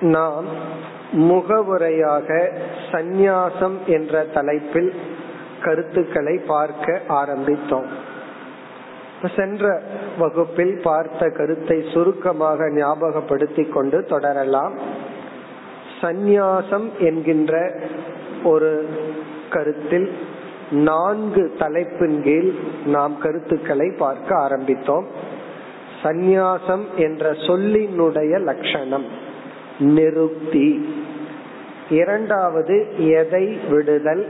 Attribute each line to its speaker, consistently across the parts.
Speaker 1: நாம் முகவுரையாக சந்நியாசம் என்ற தலைப்பில் கருத்துக்களை பார்க்க ஆரம்பித்தோம். சென்ற வகுப்பில் பார்த்த கருத்தை சுருக்கமாக ஞாபகப்படுத்திக் கொண்டு தொடரலாம். சந்நியாசம் என்கின்ற ஒரு கருத்தில் நான்கு தலைப்பின் கீழ் நாம் கருத்துக்களை பார்க்க ஆரம்பித்தோம். சந்நியாசம் என்ற சொல்லினுடைய லட்சணம். நிருக்தி இரண்டாவது எதை விடுதல்?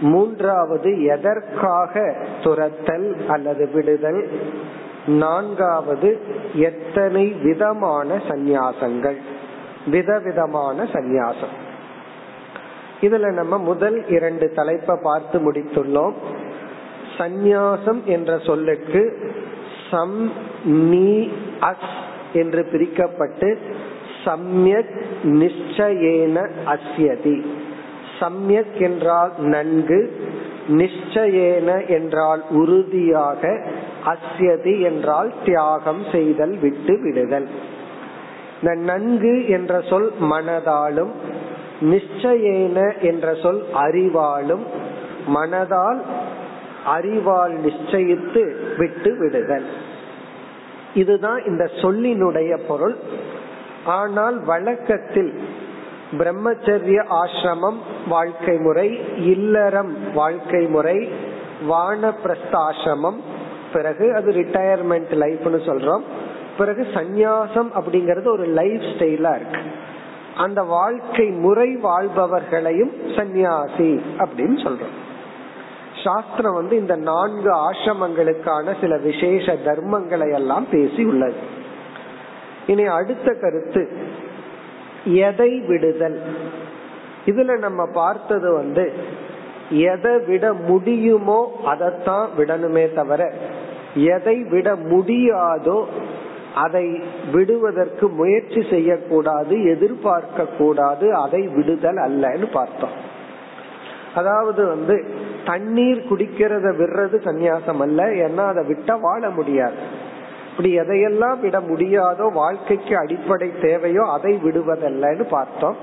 Speaker 1: மூன்றாவது எதற்காக துரத்தல் அல்லது விடுதல்? நான்காவது எத்தனை விதமான சந்நியாசங்கள்? விதவிதமான சந்நியாசம். இதுல நம்ம முதல் இரண்டு தலைப்பை பார்த்து முடித்துள்ளோம். சந்நியாசம் என்ற சொல்லுக்கு சம் நீ அஸ் என்று பிரிக்கப்பட்டு சம்யக் நிச்சயேன அஸ்யதி. சம்யக் என்றால் நன்கு நிச்சயேன என்றால் உறுதியாக அஸ்யதி என்றால் தியாகம் செய்தல் விட்டு விடுதல். இந்த நன்கு என்ற சொல் மனதாலும் நிச்சயேன என்ற சொல் அறிவாலும் மனதால் அறிவால் நிச்சயித்து விட்டு விடுதல். இதுதான் இந்த சொல்லினுடைய பொருள். ஆனால் வழக்கத்தில் பிரம்மச்சரிய ஆசிரமம் வாழ்க்கை முறை இல்லறம் வாழ்க்கை முறை வானப்பிரஸ்த ஆசிரமம் பிறகு அது ரிட்டையர்மெண்ட் லைஃப்னு சொல்றோம். பிறகு சந்நியாசம் அப்படிங்கறது ஒரு லைஃப் ஸ்டைலா இருக்கு. அந்த வாழ்க்கை முறை வாழ்பவர்களையும் சந்நியாசி அப்படின்னு சொல்றோம். சாஸ்திரம் வந்து இந்த நான்கு ஆசிரமங்களுக்கான சில விசேஷ தர்மங்களை எல்லாம் பேசி உள்ளது. இனி அடுத்த கருத்து எதை விடுதல்? இதுல நம்ம பார்த்தது வந்து எதை விட முடியுமோ அதைத்தான் விடணுமே தவிர எதை விட முடியாதோ அதை விடுவதற்கு முயற்சி செய்யக்கூடாது எதிர்பார்க்க கூடாது அதை விடுதல் அல்லன்னு பார்த்தோம். அதாவது வந்து தண்ணீர் குடிக்கிறத விடுறது சந்நியாசம் அல்ல ஏன்னா அதை விட்ட வாழ முடியாது. இப்படி எதையெல்லாம் விட முடியாதோ வாழ்க்கைக்கு அடிப்படை தேவையோ அதை விடுவதல்லன்னு பார்த்தோம்.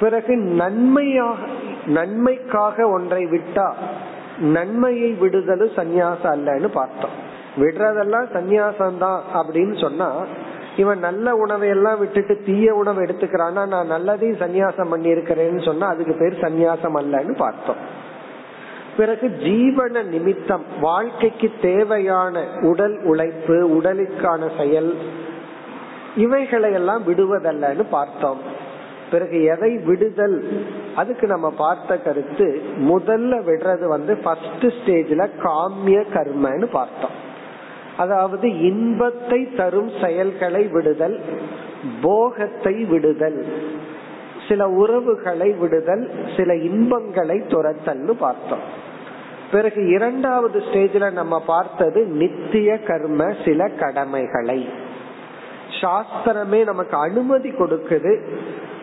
Speaker 1: பிறகு நன்மையாக நன்மைக்காக ஒன்றை விட்டா நன்மையை விடுதலும் சந்நியாசம் அல்லன்னு பார்த்தோம். விடுறதெல்லாம் சந்நியாசம் தான் அப்படின்னு சொன்னா இவன் நல்ல உணவை எல்லாம் விட்டுட்டு தீய உணவு எடுத்துக்கிறான்னா நான் நல்லதையும் சந்நியாசம் பண்ணி இருக்கிறேன்னு சொன்னா அதுக்கு பேர் சந்நியாசம் அல்லன்னு பார்த்தோம். பிறகு ஜீவன நிமித்தம் வாழ்க்கைக்கு தேவையான உடல் உழைப்பு உடலுக்கான செயல் இவைகளை எல்லாம் விடுவதல்லன்னு பார்த்தோம். பிறகு எதை விடுதல்? அதுக்கு நம்ம பார்த்த கருத்து முதல்ல விடுறது வந்து ஃபர்ஸ்ட் ஸ்டேஜ்ல காமிய கர்மன்னு பார்த்தோம். அதாவது இன்பத்தை தரும் செயல்களை விடுதல் போகத்தை விடுதல் சில உறவுகளை விடுதல் சில இன்பங்களை துரத்தல்னு பார்த்தோம். பிறகு இரண்டாவது ஸ்டேஜ்ல நம்ம பார்த்தது நித்திய கர்ம சில கடமைகளை. சாஸ்திரமே நமக்கு அனுமதி கொடுக்குது.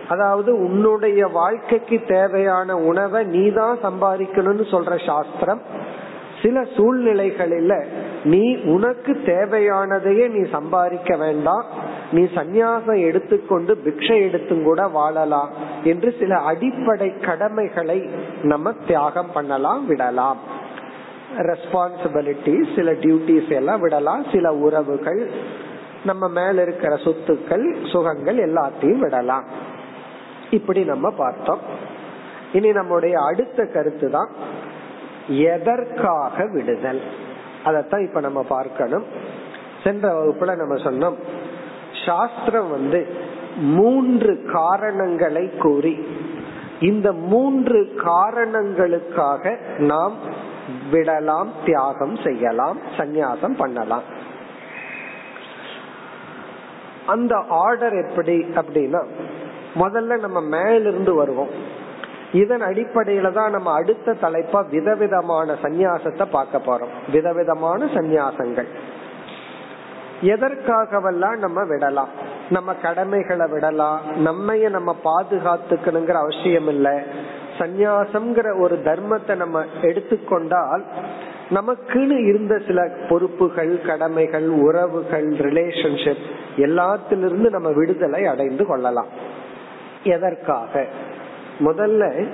Speaker 1: அதாவது உன்னுடைய வாழ்க்கைக்கு தேவையான உணவை நீ தான் சம்பாதிக்கணும்னு சொல்ற சாஸ்திரம். சில சூழ்நிலைகளில நீ உனக்கு தேவையானதையே நீ சம்பாதிக்க வேண்டாம். நீ சந்நியாசம் எடுத்துக்கொண்டு பிக்ஷை எடுத்தும் கூட வாழலாம் என்று சில அடிப்படை கடமைகளை நம்ம தியாகம் பண்ணலாம் விடலாம். ரெஸ்பான்சிபிலிட்டி சில டியூட்டிஸ் எல்லாம் விடலாம் சில உறவுகள் நம்ம மேல இருக்கிற சொத்துக்கள் சுகங்கள் எல்லாத்தையும் விடலாம். இப்படி நம்ம பார்த்தோம். இனி நம்முடைய அடுத்த கருத்து தான் எதற்காக விடுதல்? அதத்தான் இப்ப நம்ம பார்க்கணும். சென்ற வகுப்புல நம்ம சொன்னோம் சாஸ்திரம் வந்து மூன்று காரணங்களை கூறி இந்த மூன்று காரணங்களுக்காக நாம் விடலாம் தியாகம் செய்யலாம் சந்நியாசம் பண்ணலாம். அந்த ஆர்டர் எப்படி அப்படின்னா முதல்ல நம்ம மேலிருந்து வருவோம். இதன் அடிப்படையில தான் நம்ம அடுத்த தலைப்பா விதவிதமான சந்நியாசத்தை பார்க்க போறோம். விதவிதமான சந்நியாசங்கள். எதற்காகவெல்லாம் நம்ம விடலாம்? நம்ம கடமைகளை விடலாம்? நம்மைய நம்ம பாதுகாத்துக்கணுங்கிற அவசியம் இல்லை சந்நியாசம்ங்கிற ஒரு தர்மத்தை நம்ம எடுத்துக்கொண்டால் நமக்குன்னு இருந்த சில பொறுப்புகள் கடமைகள் உறவுகள் ரிலேஷன்ஷிப் எல்லாத்திலிருந்து நம்ம விடுதலை அடைந்து கொள்ளலாம். எதற்காக? முதல்ல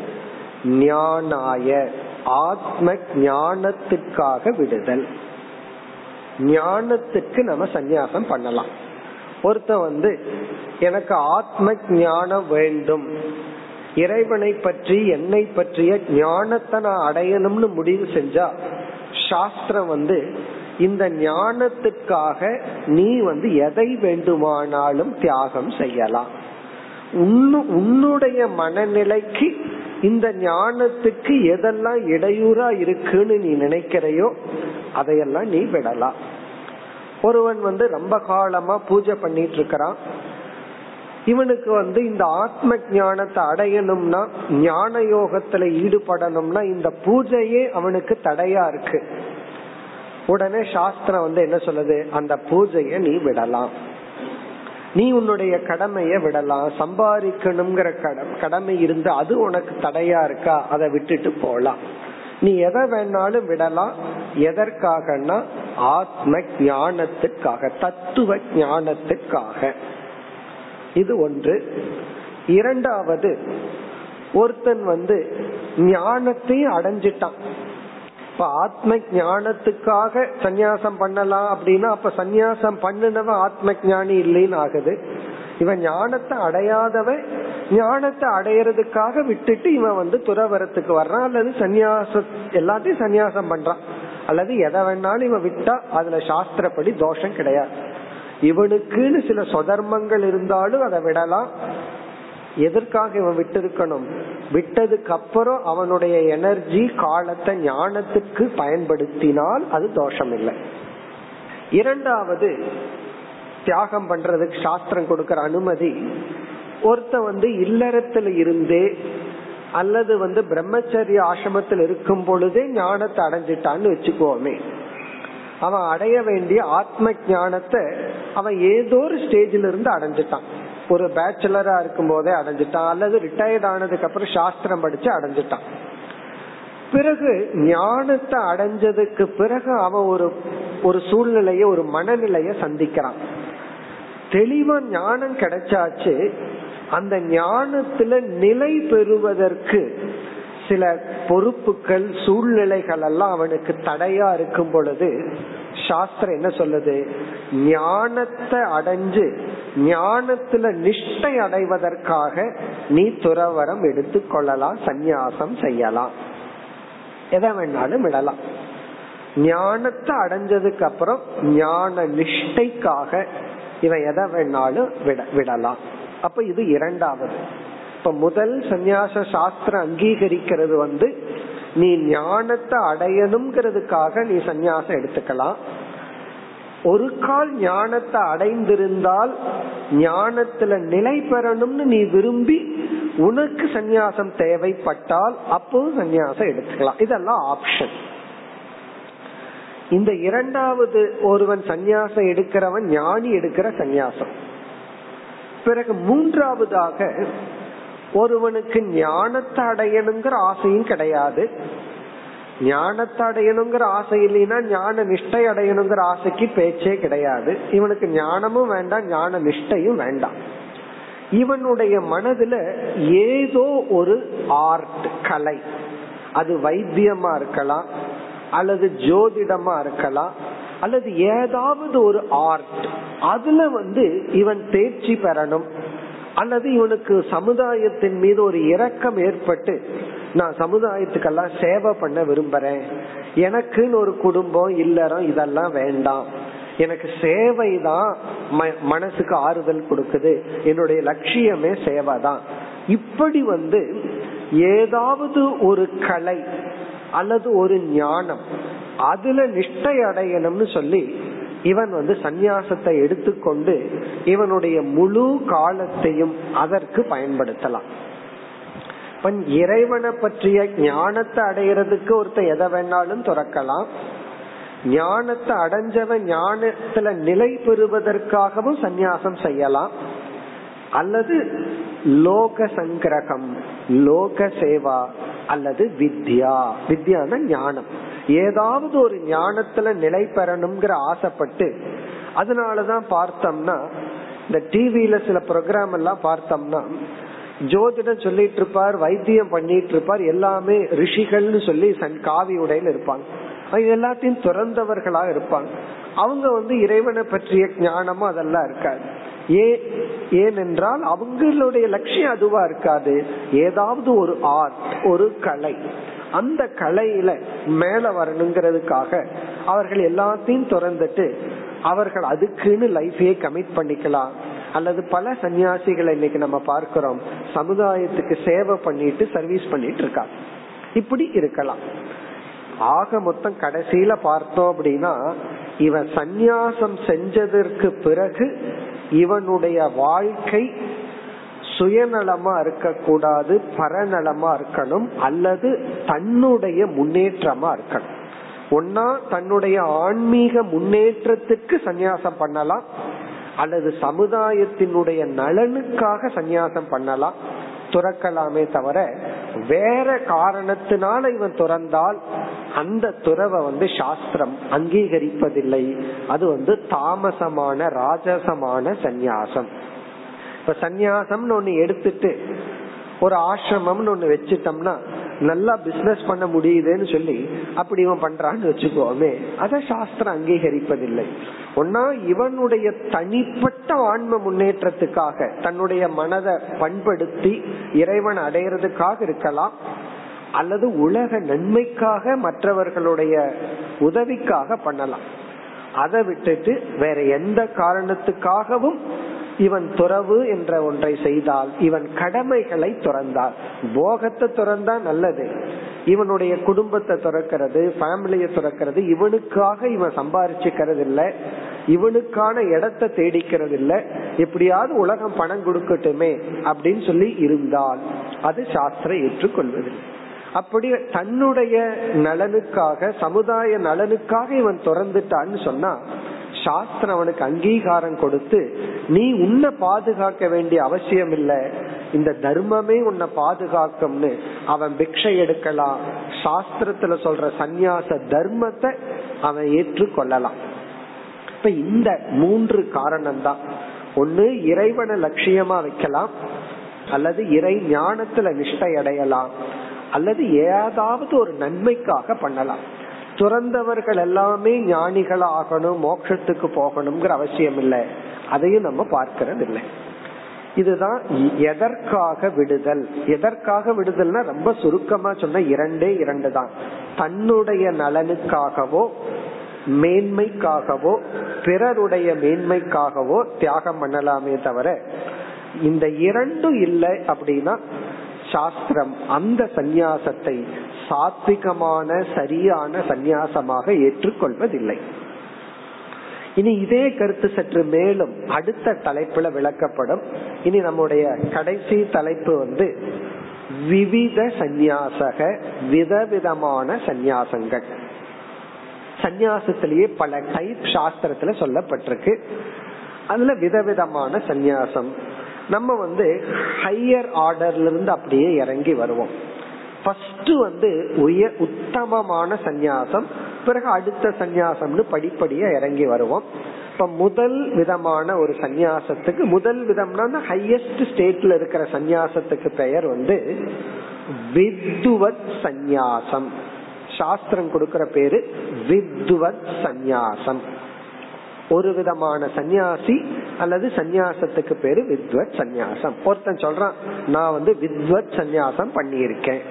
Speaker 1: ஞானாய ஆத்ம ஞானத்துக்காக விடுதல். ஞானத்துக்கு நம்ம சந்நியாசம் பண்ணலாம். ஒருத்த வந்து எனக்கு ஆத்ம ஞானம் வேண்டும். இறைவனை பற்றி என்னை பற்றிய ஞானத்தை நான் அடையணும்னு முடிவு செஞ்சா சாஸ்திரம் வந்து இந்த ஞானத்துக்காக நீ வந்து எதை வேண்டுமானாலும் தியாகம் செய்யலாம். உன்னுடைய மனநிலைக்கு இந்த ஞானத்துக்கு எதெல்லாம் இடையூறா இருக்குன்னு நீ நினைக்கிறையோ அதையெல்லாம் நீ விடலாம். ஒருவன் வந்து ரொம்ப காலமா பூஜை பண்ணிட்டு இருக்கிறான். இவனுக்கு வந்து இந்த ஆத்ம ஞானத்தை அடையணும்னா ஞான யோகத்துல ஈடுபடணும்னா இந்த பூஜையே அவனுக்கு தடையா இருக்கு. உடனே சாஸ்திரம் வந்து என்ன சொல்லுது? அந்த பூஜைய நீ விடலாம். நீ உன்னுடைய கடமைய விடலாம். சம்பாதிக்கணுங்கிற கடமை இருந்து அது உனக்கு தடையா இருக்கா? அதை விட்டுட்டு போலாம். நீ எதை வேணாலும் விடலாம். எதற்காகனா ஆத்ம ஞானத்துக்காக தத்துவ ஞானத்துக்காக. இது ஒன்று. இரண்டாவது ஒருத்தன் வந்து ஞானத்தையும் அடைஞ்சிட்டான். இப்ப ஆத்ம ஞானத்துக்காக சந்நியாசம் பண்ணலாம் அப்படின்னா அப்ப சந்நியாசம் பண்ணினவன் ஆத்ம ஞானி இல்லைன்னு ஆகுது. இவன் ஞானத்தை அடையாதவன் ஞானத்தை அடையறதுக்காக விட்டுட்டு இவன் வந்து துறவரத்துக்கு வர்றான். அல்லது சந்நியாச எல்லாத்தையும் சந்நியாசம் பண்றான். அல்லது எதை வேணாலும் இவன் விட்டா அதுல சாஸ்திரப்படி தோஷம் கிடையாது. இவனுக்குன்னு சில சொதர்மங்கள் இருந்தாலும் அதை விடலாம். எதற்காக இவன் விட்டு இருக்கணும் விட்டதுக்கு அப்புறம் அவனுடைய எனர்ஜி காலத்தை ஞானத்துக்கு பயன்படுத்தினால் அது தோஷம் இல்லை இரண்டாவது தியாகம் பண்றதுக்கு சாஸ்திரம் கொடுக்கற அனுமதி ஒருத்த வந்து இல்லறத்துல இருந்தே அல்லது வந்து பிரம்மச்சரிய ஆசிரமத்தில் இருக்கும் பொழுதே ஞானத்தை அடைஞ்சிட்டான்னு வச்சுக்கோமே. அவன் அடைய வேண்டிய ஆத்ம ஞானத்தை அவன் ஏதோ ஒரு ஸ்டேஜில இருந்து அடைஞ்சிட்டான். ஒரு பேச்சுலரா இருக்கும் போதே அடைஞ்சிட்டான். அல்லது ரிட்டையர்ட் ஆனதுக்கு அப்புறம் சாஸ்திரம் படிச்சு அடைஞ்சிட்டான். பிறகு ஞானத்தை அடைஞ்சதுக்கு பிறகு அவன் ஒரு ஒரு சூழ்நிலைய ஒரு மனநிலைய சந்திக்கிறான். தெளிவா ஞானம் கிடைச்சாச்சு. அந்த ஞானத்துல நிலை பெறுவதற்கு சில பொறுப்புகள் சூழ்நிலைகள் எல்லாம் அவனுக்கு தடையா இருக்கும் பொழுது சாஸ்திரம் என்ன சொல்லுது? ஞானத்தை அடைஞ்சு ஞானத்துல நிஷ்டை அடைவதற்காக நீ துறவரம் எடுத்துக்கொள்ளலாம் சந்நியாசம் செய்யலாம். எதை வேணாலும் விடலாம். ஞானத்தை அடைஞ்சதுக்கு அப்புறம் ஞான நிஷ்டைக்காக இவன் எதை வேணாலும் விட விடலாம். அப்ப இது இரண்டாவது. இப்ப முதல் சந்நியாச சாஸ்திரம் அங்கீகரிக்கிறது வந்து நீ ஞானத்தை அடையணுங்கிறதுக்காக நீ சந்நியாசம் எடுத்துக்கலாம். ஒரு கால் ஞானத்தை அடைந்திருந்தால் ஞானத்துல நிலை பெறணும்னு நீ விரும்பி உனக்கு சந்நியாசம் தேவைப்பட்டால் அப்போது சந்நியாசம் எடுத்துக்கலாம். இதெல்லாம் ஆப்ஷன் இந்த இரண்டாவது ஒருவன் சந்நியாசம் எடுக்கிறவன் ஞானி எடுக்கிற சந்நியாசம். பிறகு மூன்றாவதாக ஒருவனுக்கு ஞானத்தை அடையணுங்கிற ஆசையும் கிடையாது. ஞானத்தை அடையணுங்கிற ஆசை இல்லைன்னா ஞான நிஷ்டை அடையணுங்கிற ஆசைக்கு பேச்சே கிடையாது. இவனுக்கு ஞானமும் வேண்டாம் ஞான நிஷ்டையும் வேண்டாம். இவனுடைய மனதுல ஏதோ ஒரு ஆர்ட் கலை. அது வைத்தியமா இருக்கலாம் அல்லது ஜோதிடமா இருக்கலாம் அல்லது ஏதாவது ஒரு ஆர்ட். அதுல வந்து இவன் தேர்ச்சி பெறணும். அல்லது இவனுக்கு சமுதாயத்தின் மீது ஒரு இரக்கம் ஏற்பட்டு நான் சமுதாயத்துக்கெல்லாம் சேவை பண்ண விரும்புறேன். எனக்குன்னு ஒரு குடும்பம் இல்லறம் இதெல்லாம் வேண்டாம். எனக்கு சேவை தான் மனசுக்கு ஆறுதல் கொடுக்குது. என்னுடைய லட்சியமே சேவை தான். இப்படி வந்து ஏதாவது ஒரு கலை அல்லது ஒரு ஞானம் அதுல நிஷ்டை அடையணும்னு சொல்லி இவன் வந்து சந்நியாசத்தை எடுத்துக்கொண்டு இவனுடைய முழு காலத்தையும் அதற்கு பயன்படுத்தலாம். இறைவனை பற்றிய ஞானத்தை அடையிறதுக்கு ஒருத்த எதை வேணாலும் துறக்கலாம். ஞானத்தை அடைஞ்சவன் ஞானத்துல நிலை பெறுவதற்காகவும் சந்நியாசம் செய்யலாம். அல்லது லோக சங்கிரகம் லோக சேவா அல்லது வித்யா. வித்யான ஞானம். ஏதாவது ஒரு ஞானத்துல நிலை பெறணுங்கிற ஆசைப்பட்டு அதனாலதான் பார்த்தோம்னா இந்த டிவியில சில ப்ரோக்ராம் எல்லாம் பார்த்தோம்னா ஜோதிடம் சொல்லிட்டு இருப்பார் வைத்தியம் பண்ணிட்டு இருப்பார் எல்லாமே ரிஷிகள்னு சொல்லி சன் காவி உடையில இருப்பாங்க. அவங்க எல்லாத்தையும் துறந்தவர்களா இருப்பாங்க. அவங்க வந்து இறைவனை பற்றிய ஞானமும் அதெல்லாம் இருக்காது. ஏ ஏனென்றால் அவங்களுடைய லட்சியம் அதுவா இருக்காது. ஏதாவது ஒரு ஆர்ட் ஒரு கலை அந்த கலையில மேல வரணுங்கிறதுக்காக அவர்கள் எல்லாத்தையும் திறந்துட்டு அவர்கள் அதுக்குன்னு லைஃபையே கமிட் பண்ணிக்கலாம். அல்லது பல சன்னியாசிகளை இன்னைக்கு நம்ம பார்க்கிறோம். சமுதாயத்துக்கு சேவை பண்ணிட்டு சர்வீஸ் பண்ணிட்டு இருக்காங்க. இப்படி இருக்கலாம். ஆக மொத்தம் கடைசியில பார்த்தோம் அப்படின்னா இவன் சந்நியாசம் செஞ்சதற்கு பிறகு இவனுடைய வாழ்க்கை சுயநலமா இருக்கக்கூடாது பரநலமா இருக்கணும் அல்லது தன்னுடைய முன்னேற்றமா இருக்கணும். ஒன்னா தன்னுடைய ஆன்மீக முன்னேற்றத்துக்கு சந்நியாசம் பண்ணலாம் அல்லது சமுதாயத்தினுடைய நலனுக்காக சந்நியாசம் பண்ணலாம். துறக்கலாமே தவிர வேற காரணத்தினால இவன் துறந்தால் அந்த துறவை வந்து சாஸ்திரம் அங்கீகரிப்பதில்லை. அது வந்து தாமசமான ராஜசமான சந்நியாசம். இப்ப சந்நியாசம்னு ஒண்ணு எடுத்துட்டு ஒரு ஆசிரமம்னு ஒண்ணு வச்சுட்டோம்னா நல்லா பிசினஸ் பண்ண முடியுதுன்னு சொல்லி அப்படி இவன் பண்றான்னு வச்சுக்கோமே. அத சாஸ்திரம் அங்கீகரிப்பதில்லை. ஒன்னா இவனுடைய தனிப்பட்ட ஆன்ம முன்னேற்றத்துக்காக தன்னுடைய மனதை பண்படுத்தி இறைவன் அடையிறதுக்காக இருக்கலாம் அல்லது உலக நன்மைக்காக மற்றவர்களுடைய உதவிக்காக பண்ணலாம். அதை விட்டுட்டு வேற எந்த காரணத்துக்காகவும் இவன் துறவு என்ற ஒன்றை செய்தால் இவன் கடமைகளை துறந்தால் போகத்தை துறந்தா நல்லது. இவனுடைய குடும்பத்தை துறக்கிறது ஃபேமிலியை துறக்கிறது இவனுக்காக இவன் சம்பாரிச்சுக்கிறது இல்ல இவனுக்கான இடத்தை தேடிக்கிறது இல்ல எப்படியாவது உலகம் பணம் கொடுக்கட்டுமே அப்படின்னு சொல்லி இருந்தால் அது சாஸ்திர ஏற்றுக்கொள்வதில்லை. அப்படி தன்னுடைய நலனுக்காக சமுதாய நலனுக்காக இவன் திறந்துட்டான்னு சொன்னா சாஸ்திரம் அவனுக்கு அங்கீகாரம் கொடுத்து நீ உன்னை பாதுகாக்க வேண்டிய அவசியம் இல்ல இந்த தர்மமே உன்னை பாதுகாக்கும்னு அவன் பிக்ஷை எடுக்கலாம். சாஸ்திரத்துல சொல்ற சந்நியாச தர்மத்தை அவன் ஏற்றுக்கொள்ளலாம். இப்ப இந்த மூன்று காரணம் தான் ஒன்னு இறைவனை லட்சியமா வைக்கலாம். அல்லது இறை ஞானத்துல நிஷ்டை அடையலாம். அல்லது ஏதாவது ஒரு நன்மைக்காக பண்ணலாம். துறந்தவர்கள் எல்லாமே ஞானிகள் ஆகணும் மோட்சத்துக்கு போகணுங்கிற அவசியம் இல்லை. அதையும் நம்ம பார்க்கறது இல்லை இதுதான் எதற்காக விடுதல்? எதற்காக விடுதல்னா ரொம்ப சுருக்கமா சொன்ன இரண்டே இரண்டு தான். தன்னுடைய நலனுக்காகவோ மேன்மைக்காகவோ பிறருடைய மேன்மைக்காகவோ தியாகம் பண்ணலாமே தவிர இந்த இரண்டும் இல்லை அப்படின்னா சாஸ்திரம் அந்த சந்நியாசத்தை சாத்விகமான சரியான சந்நியாசமாக ஏற்றுக்கொள்வதில்லை. இனி இதே கருத்து சற்று மேலும் அடுத்த தலைப்புல விளக்கப்படும். இனி நம்முடைய கடைசி தலைப்பு வந்து விவித சந்நியாசக விதவிதமான சந்நியாசங்கள். சந்நியாசத்திலேயே பல டைப் சாஸ்திரத்துல சொல்லப்பட்டிருக்கு. அதுல விதவிதமான சந்நியாசம். நம்ம வந்து ஹையர் ஆர்டர்ல இருந்து அப்படியே இறங்கி வருவோம். ஃபர்ஸ்ட் வந்து உயர் உத்தமமான சந்நியாசம் பிறகு அடுத்த சந்நியாசம்னு படிப்படியா இறங்கி வருவோம். இப்ப முதல் விதமான ஒரு சந்நியாசத்துக்கு முதல் விதம்னா ஹையஸ்ட் ஸ்டேட்ல இருக்கிற சந்நியாசத்துக்கு பெயர் வந்து வித்துவத் சந்நியாசம். சாஸ்திரம் கொடுக்கிற பேரு வித்வத் சந்நியாசம். ஒரு விதமான சந்நியாசி அல்லது சந்நியாசத்துக்கு பேரு வித்வத் சந்நியாசம். ஒருத்தன் சொல்றான் நான் வந்து வித்வத் சந்நியாசம் பண்ணியிருக்கேன்.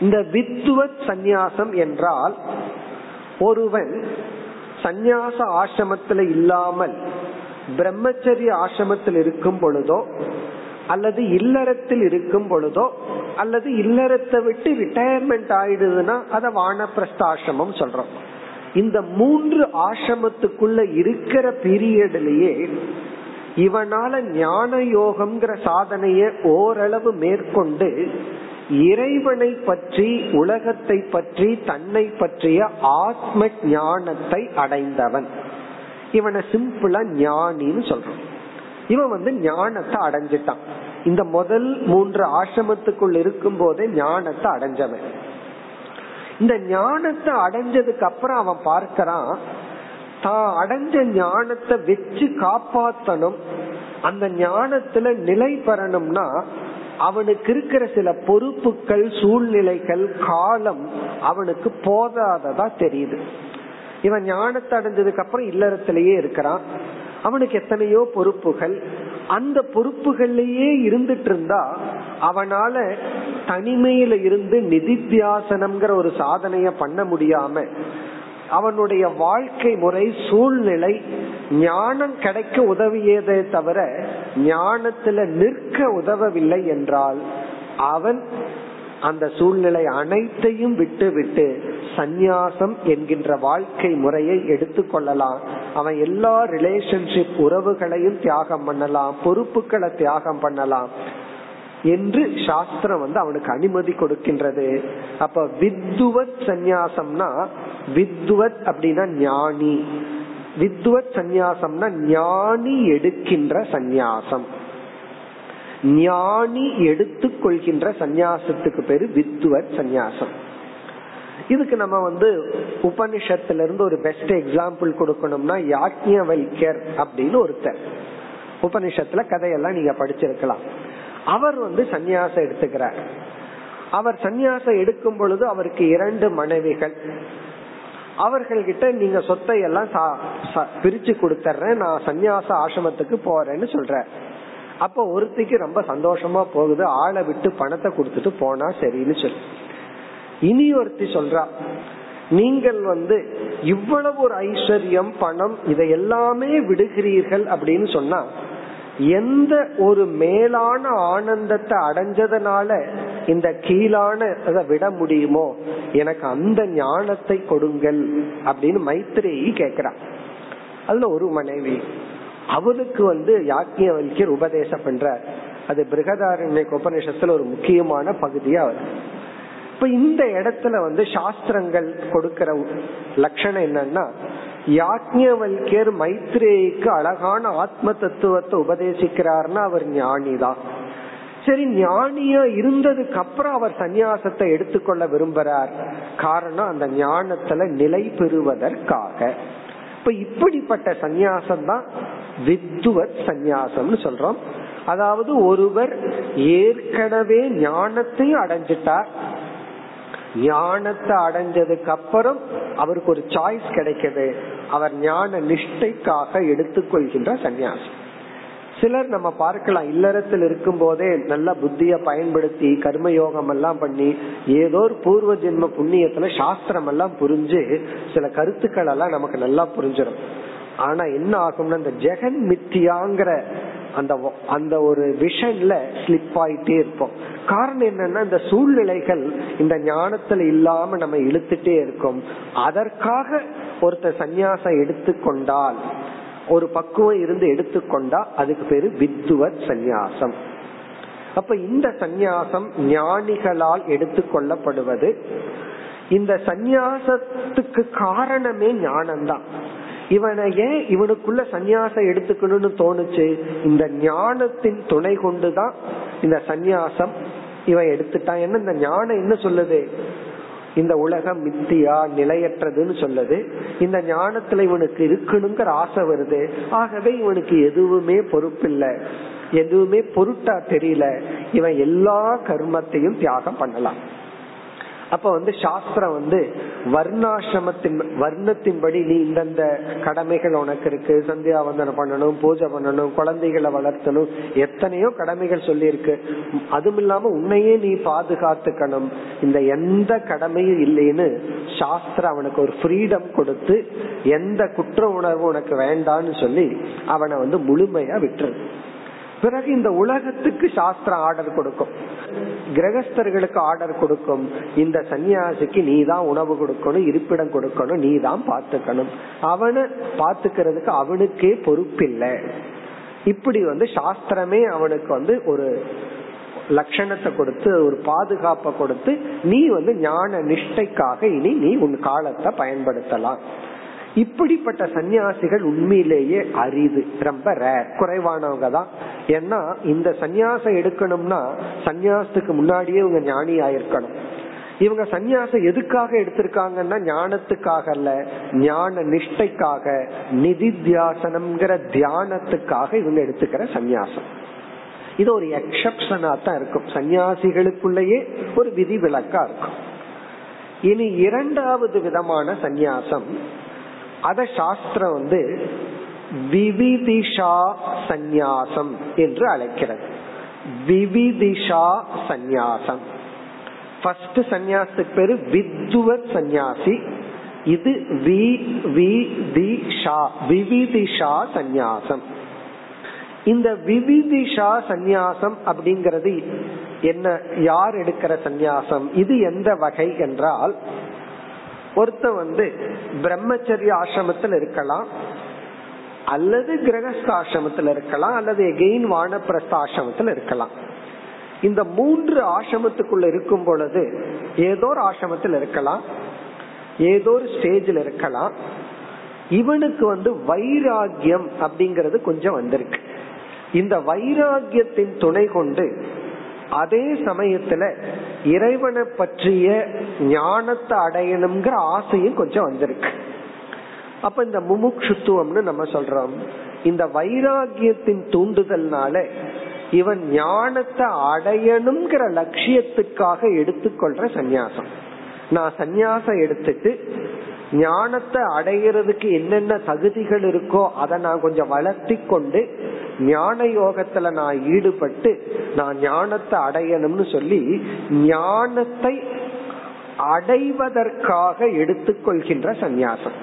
Speaker 1: இந்த வித்வத் சந்நியாசம் என்றால் ஒருவன் சந்நியாச ஆசிரமத்தில் இல்லாமல் பிரம்மச்சரிய ஆசிரமத்தில் இருக்கும் பொழுதோ அல்லது இல்லறத்தில் இருக்கும் பொழுதோ அல்லது இல்லறத்தை விட்டு ரிட்டையர்மெண்ட் ஆயிடுதுன்னா அதை வானப்பிரஸ்தாசிரமம் சொல்றோம். இந்த மூன்று ஆசிரமத்துக்குள்ள இருக்கிற பீரியட்லயே இவனால ஞான யோகம்ங்கிற சாதனைய ஓரளவு மேற்கொண்டு இறைவனை பற்றி உலகத்தை பற்றி தன்னை பற்றிய ஆத்ம ஞானத்தை அடைந்தவன். இவனை சிம்பிளா ஞானின்னு சொல்றான் இவன் வந்து ஞானத்தை அடைஞ்சிட்டான். இந்த முதல் மூன்று ஆசிரமத்துக்குள் இருக்கும் போதே ஞானத்தை அடைஞ்சவன். இந்த ஞானத்தை அடைஞ்சதுக்கு அப்புறம் அவன் பார்க்கறான் தான் அடைஞ்ச ஞானத்தை வச்சு காப்பாத்தணும். அந்த ஞானத்துல நிலை பெறணும்னா அவனுக்கு இருக்கிற சில பொறுப்புகள் சூழ்நிலைகள் காலம் அவனுக்கு போதாததா தெரியுது. இவன் ஞானத்தை அடைஞ்சதுக்கு அப்புறம் இல்லறத்திலேயே இருக்கிறான். அவனுக்கு எத்தனையோ பொறுப்புகள். அந்த பொறுப்புகள்லயே இருந்துட்டு இருந்தா அவனால தனிமையில இருந்து நிதித்தியாசனம்ங்கிற ஒரு சாதனைய பண்ண முடியாம அவனுடைய வாழ்க்கை முறை சூழ்நிலை ஞானம் கிடைக்க உதவியதே தவிர ஞானத்துல நிற்க உதவவில்லை என்றால் அவன் அந்த சூழ்நிலை அனைத்தையும் விட்டு விட்டு சந்நியாசம் என்கின்ற வாழ்க்கை முறையை எடுத்துக்கொள்ளலாம் அவன் எல்லா ரிலேஷன்ஷிப் உறவுகளையும் தியாகம் பண்ணலாம் பொறுப்புகளை தியாகம் பண்ணலாம் என்று சாஸ்திரம் வந்து அவனுக்கு அனுமதி கொடுக்கின்றது. அப்ப வித்துவத் சந்நியாசம்னா வித்துவத் அப்படின்னா ஞானி. வித்துவத் சந்நியாசம்னா ஞானி எடுக்கின்ற சந்நியாசம். ஞானி எடுத்துக்கொள்கின்ற சந்நியாசத்துக்கு பேரு வித்துவத் சந்நியாசம். இதுக்கு நம்ம வந்து உபனிஷத்துல இருந்து ஒரு பெஸ்ட் எக்ஸாம்பிள் கொடுக்கணும்னா யாக்ஞவல்யர் அப்படின்னு ஒருத்தர். உபனிஷத்துல கதையெல்லாம் நீங்க படிச்சிருக்கலாம். அவர் வந்து சந்நியாசம் எடுத்துக்கிறார். அவர் சந்நியாசம் எடுக்கும் பொழுது அவருக்கு இரண்டு மனைவிகள். அவர்கள்கிட்ட நீங்க சொத்தை எல்லாம் பிரிச்சு கொடுத்துறேன் நான் சந்நியாச ஆசிரமத்துக்கு போறேன்னு சொல்ற. அப்ப ஒருத்திக்கு ரொம்ப சந்தோஷமா போகுது. ஆளை விட்டு பணத்தை கொடுத்துட்டு போனா சரின்னு சொல்லு. இனி ஒருத்தி சொல்றா நீங்கள் வந்து இவ்வளவு ஒரு ஐஸ்வர்யம் பணம் இதை எல்லாமே விடுகிறீர்கள் அப்படின்னு சொன்னா எந்த ஒரு மேலான ஆனந்தத்தை அடைஞ்சதுனால இந்த கீழான விட முடியுமோ? எனக்கு அந்த ஞானத்தை கொடுங்கள் அப்படின்னு மைத்ரேயி கேக்குறான் அதுல ஒரு மனைவி அவளுக்கு வந்து யாக்கியவல்யர் உபதேசம் பண்ற அது பிருகதாரண்ய உபநிஷத்துல ஒரு முக்கியமான பகுதியா வருது இப்ப இந்த இடத்துல வந்து சாஸ்திரங்கள் கொடுக்கிற லட்சணம் என்னன்னா யாக்ஞவல்யர் மைத்ரேயிக்கு அழகான ஆத்ம தத்துவத்தை உபதேசிக்கிறார்னா அவர் ஞானிதான். சரி ஞானியா இருந்ததுக்கு அப்புறம் அவர் சந்நியாசத்தை எடுத்துக்கொள்ள விரும்புறார். காரணம் அந்த ஞானத்துல நிலை பெறுவதற்காக. இப்ப இப்படிப்பட்ட சந்நியாசம் தான் வித்துவத் சந்நியாசம்னு சொல்றோம். அதாவது ஒருவர் ஏற்கனவே ஞானத்தையும் அடைஞ்சிட்டார். ஞானத்தை அடைஞ்சதுக்கு அப்புறம் அவருக்கு ஒரு சாய்ஸ் கிடைக்குது. அவர் ஞான நிஷ்டைக்காக எடுத்துக்கொள்கின்ற சன்னியாசம் சிலர் நம்ம பார்க்கலாம் இல்லறத்தில் இருக்கும் போதே நல்ல புத்திய பயன்படுத்தி கர்மயோகம் எல்லாம் பண்ணி ஏதோ ஒரு பூர்வ ஜென்ம புண்ணியத்துல சாஸ்திரம் எல்லாம் புரிஞ்சு சில கருத்துக்கள் எல்லாம் நமக்கு நல்லா புரிஞ்சிடும். ஆனா என்ன ஆகும்னா இந்த ஜெகன் மித்தியாங்கிற அந்த அந்த ஒரு விஷன்ல ஸ்லிப் ஆயிட்டே இருப்போம். காரணம் என்னன்னா இந்த சூழ்நிலைகள் இந்த ஞானத்துல இல்லாம நம்ம இழுத்துட்டே இருக்கும். அதற்காக ஒருத்தர் சந்நியாசம் எடுத்துக்கொண்டால் ஒரு பக்குவம் இருந்து எடுத்துக்கொண்டா அதுக்கு பேரு வித்துவத் சந்நியாசம். அப்ப இந்த சந்நியாசம் ஞானிகளால் எடுத்துக்கொள்ளப்படுவது இந்த சந்நியாசத்துக்கு காரணமே ஞானம்தான். இவனை ஏன் இவனுக்குள்ள சந்நியாசம் எடுத்துக்கணும்னு தோணுச்சு? இந்த ஞானத்தின் துணை கொண்டுதான் இந்த சந்நியாசம் இவன் எடுத்துட்டான். என்ன இந்த ஞானம் என்ன சொல்லுது? இந்த உலகம் மித்தியா நிலையற்றதுன்னு சொல்லுது. இந்த ஞானத்துல இவனுக்கு இருக்கணுங்கிற ஆசை வருது. ஆகவே இவனுக்கு எதுவுமே பொறுப்பில்லை. எதுவுமே பொருட்டா தெரியல. இவன் எல்லா கர்மத்தையும் தியாகம் பண்ணலாம். அப்ப வந்து சாஸ்திரம் வந்து வர்ணாசிரமத்தின் வர்ணத்தின்படி நீ இந்தந்த கடமைகள் உனக்கு இருக்கு. சந்தியாவந்தனம் பண்ணணும் பூஜை பண்ணணும் குழந்தைகளை வளர்த்தணும். எத்தனையோ கடமைகள் சொல்லி இருக்கு அதுவும் இல்லாம உன்னையே நீ பாதுகாத்துக்கணும். இந்த எந்த கடமையும் இல்லைன்னு சாஸ்திரம் அவனுக்கு ஒரு ஃப்ரீடம் கொடுத்து எந்த குற்ற உணர்வு உனக்கு வேண்டான்னு சொல்லி அவனை வந்து முழுமையா விட்டுரு. பிறகு இந்த உலகத்துக்கு சாஸ்திரம் ஆர்டர் கொடுக்கும். கிரகஸ்தர்களுக்கு ஆர்டர் கொடுக்கும். இந்த சன்னியாசிக்கு நீ தான் உணவு கொடுக்கணும் இருப்பிடம் கொடுக்கணும் நீ தான் பாத்துக்கணும் அவனை பாத்துக்கிறதுக்கு அவனுக்கே பொறுப்பில்லை. இப்படி வந்து சாஸ்திரமே அவனுக்கு வந்து ஒரு லட்சணத்தை கொடுத்து ஒரு பாதுகாப்பை கொடுத்து நீ வந்து ஞான நிஷ்டைக்காக இனி நீ உன் காலத்தை பயன்படுத்தலாம். இப்படிப்பட்ட சன்னியாசிகள் உண்மையிலேயே அரிது ரொம்ப ரேர் குறைவானவங்க தான். ஏன்னா இந்த சந்நியாசம் எடுக்கணும்னா சந்நியாசத்துக்கு முன்னாடியே இவங்க ஞானி ஆயிருக்கணும். இவங்க சந்நியாசம் எதுக்காக எடுத்திருக்காங்கன்னா ஞானத்துக்காக அல்ல ஞான நிஷ்டைக்காக நிதித்தியாசனம்ங்கிற தியானத்துக்காக இவங்க எடுத்துக்கிற சந்நியாசம். இது ஒரு எக்ஸப்ஷனா தான் இருக்கும். சந்நியாசிகளுக்குள்ளேயே ஒரு விதி விளக்கா இருக்கும். இனி இரண்டாவது விதமான சந்நியாசம் அத சாஸ்திரம் வந்து விவிதிஷா சந்நியாசம் என்று அழைக்கிறது. விவிதிஷா சந்நியாசம். ஃபர்ஸ்ட் சந்நியாசத்துக்கு பேரு வித்வத் சந்நியாசி. இது வி வி தி ஷா விவிதிஷா சந்நியாசம். இந்த விவிதிஷா சந்நியாசம் அப்படிங்கிறது என்ன யார் எடுக்கிற சந்நியாசம்? இது எந்த வகை என்றால் ஒருத்த வந்து பிரம்மச்சரிய ஆசிரமத்தில் இருக்கலாம் அல்லது கிரகஸ்த ஆசிரமத்தில் இருக்கலாம் அல்லது எகெயின் வானப்பிரஸ்த ஆசிரமத்தில் இருக்கலாம். இந்த மூன்று ஆசிரமத்துக்குள்ள இருக்கும் பொழுது ஏதோ ஒரு ஆசிரமத்தில் இருக்கலாம் ஏதோ ஒரு ஸ்டேஜில் இருக்கலாம். இவனுக்கு வந்து வைராகியம் அப்படிங்கறது கொஞ்சம் வந்திருக்கு. இந்த வைராகியத்தின் துணை கொண்டு அதே சமயத்துல இறைவனை பற்றிய ஞானத்தை அடையணுங்கிற ஆசையும் கொஞ்சம் வந்திருக்கு. அப்ப இந்த முமுட்சுத்துவம்னு நம்ம சொல்றோம். இந்த வைராகியத்தின் தூண்டுதல்னால இவன் ஞானத்தை அடையணுங்கிற லட்சியத்துக்காக எடுத்துக்கொள்ற சந்நியாசம். நான் சந்நியாசம் எடுத்துட்டு ஞானத்தை அடையிறதுக்கு என்னென்ன தகுதிகள் இருக்கோ அதை நான் கொஞ்சம் வளர்த்தி கொண்டு ஞான யோகத்துல நான் ஈடுபட்டு நான் ஞானத்தை அடையணும்னு சொல்லி ஞானத்தை அடைவதற்காக எடுத்துக்கொள்கின்ற சந்நியாசம்.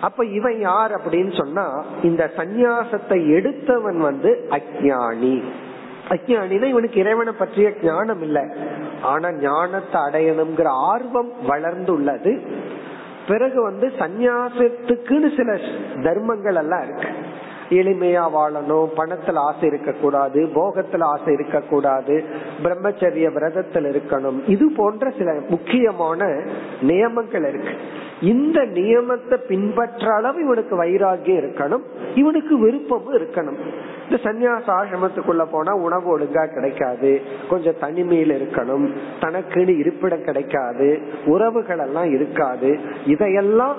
Speaker 1: அப்ப இவன் யார் அப்படின்னு சொன்னா இந்த சந்நியாசத்தை எடுத்தவன் வந்து அஜானி அஜானினா இவனுக்கு இறைவனை பற்றிய ஞானம் இல்லை. ஆனா ஞானத்தை அடையணுங்கிற ஆர்வம் வளர்ந்துள்ளது. பிறகு வந்து சந்நியாசத்துக்குன்னு சில தர்மங்கள் எல்லாம் இருக்கு. எளிமையா வாழணும் பணத்துல ஆசை இருக்க கூடாது போகத்துல ஆசை இருக்க கூடாது பிரம்மச்சரிய விரதத்தில் இருக்கணும். இது போன்ற சில முக்கியமான நியமங்கள் இருக்கு. இந்த நியமத்தை பின்பற்ற அளவு இவனுக்கு வைராகியம் இருக்கணும் இவனுக்கு விருப்பமும் இருக்கணும். இந்த சன்னியாச ஆசிரமத்துக்குள்ள போனா உணவு ஒழுங்கா கிடைக்காது. கொஞ்சம் தனிமையில் இருக்கணும். தனக்குன்னு இருப்பிடம் கிடைக்காது. உறவுகள் எல்லாம் இருக்காது. இதையெல்லாம்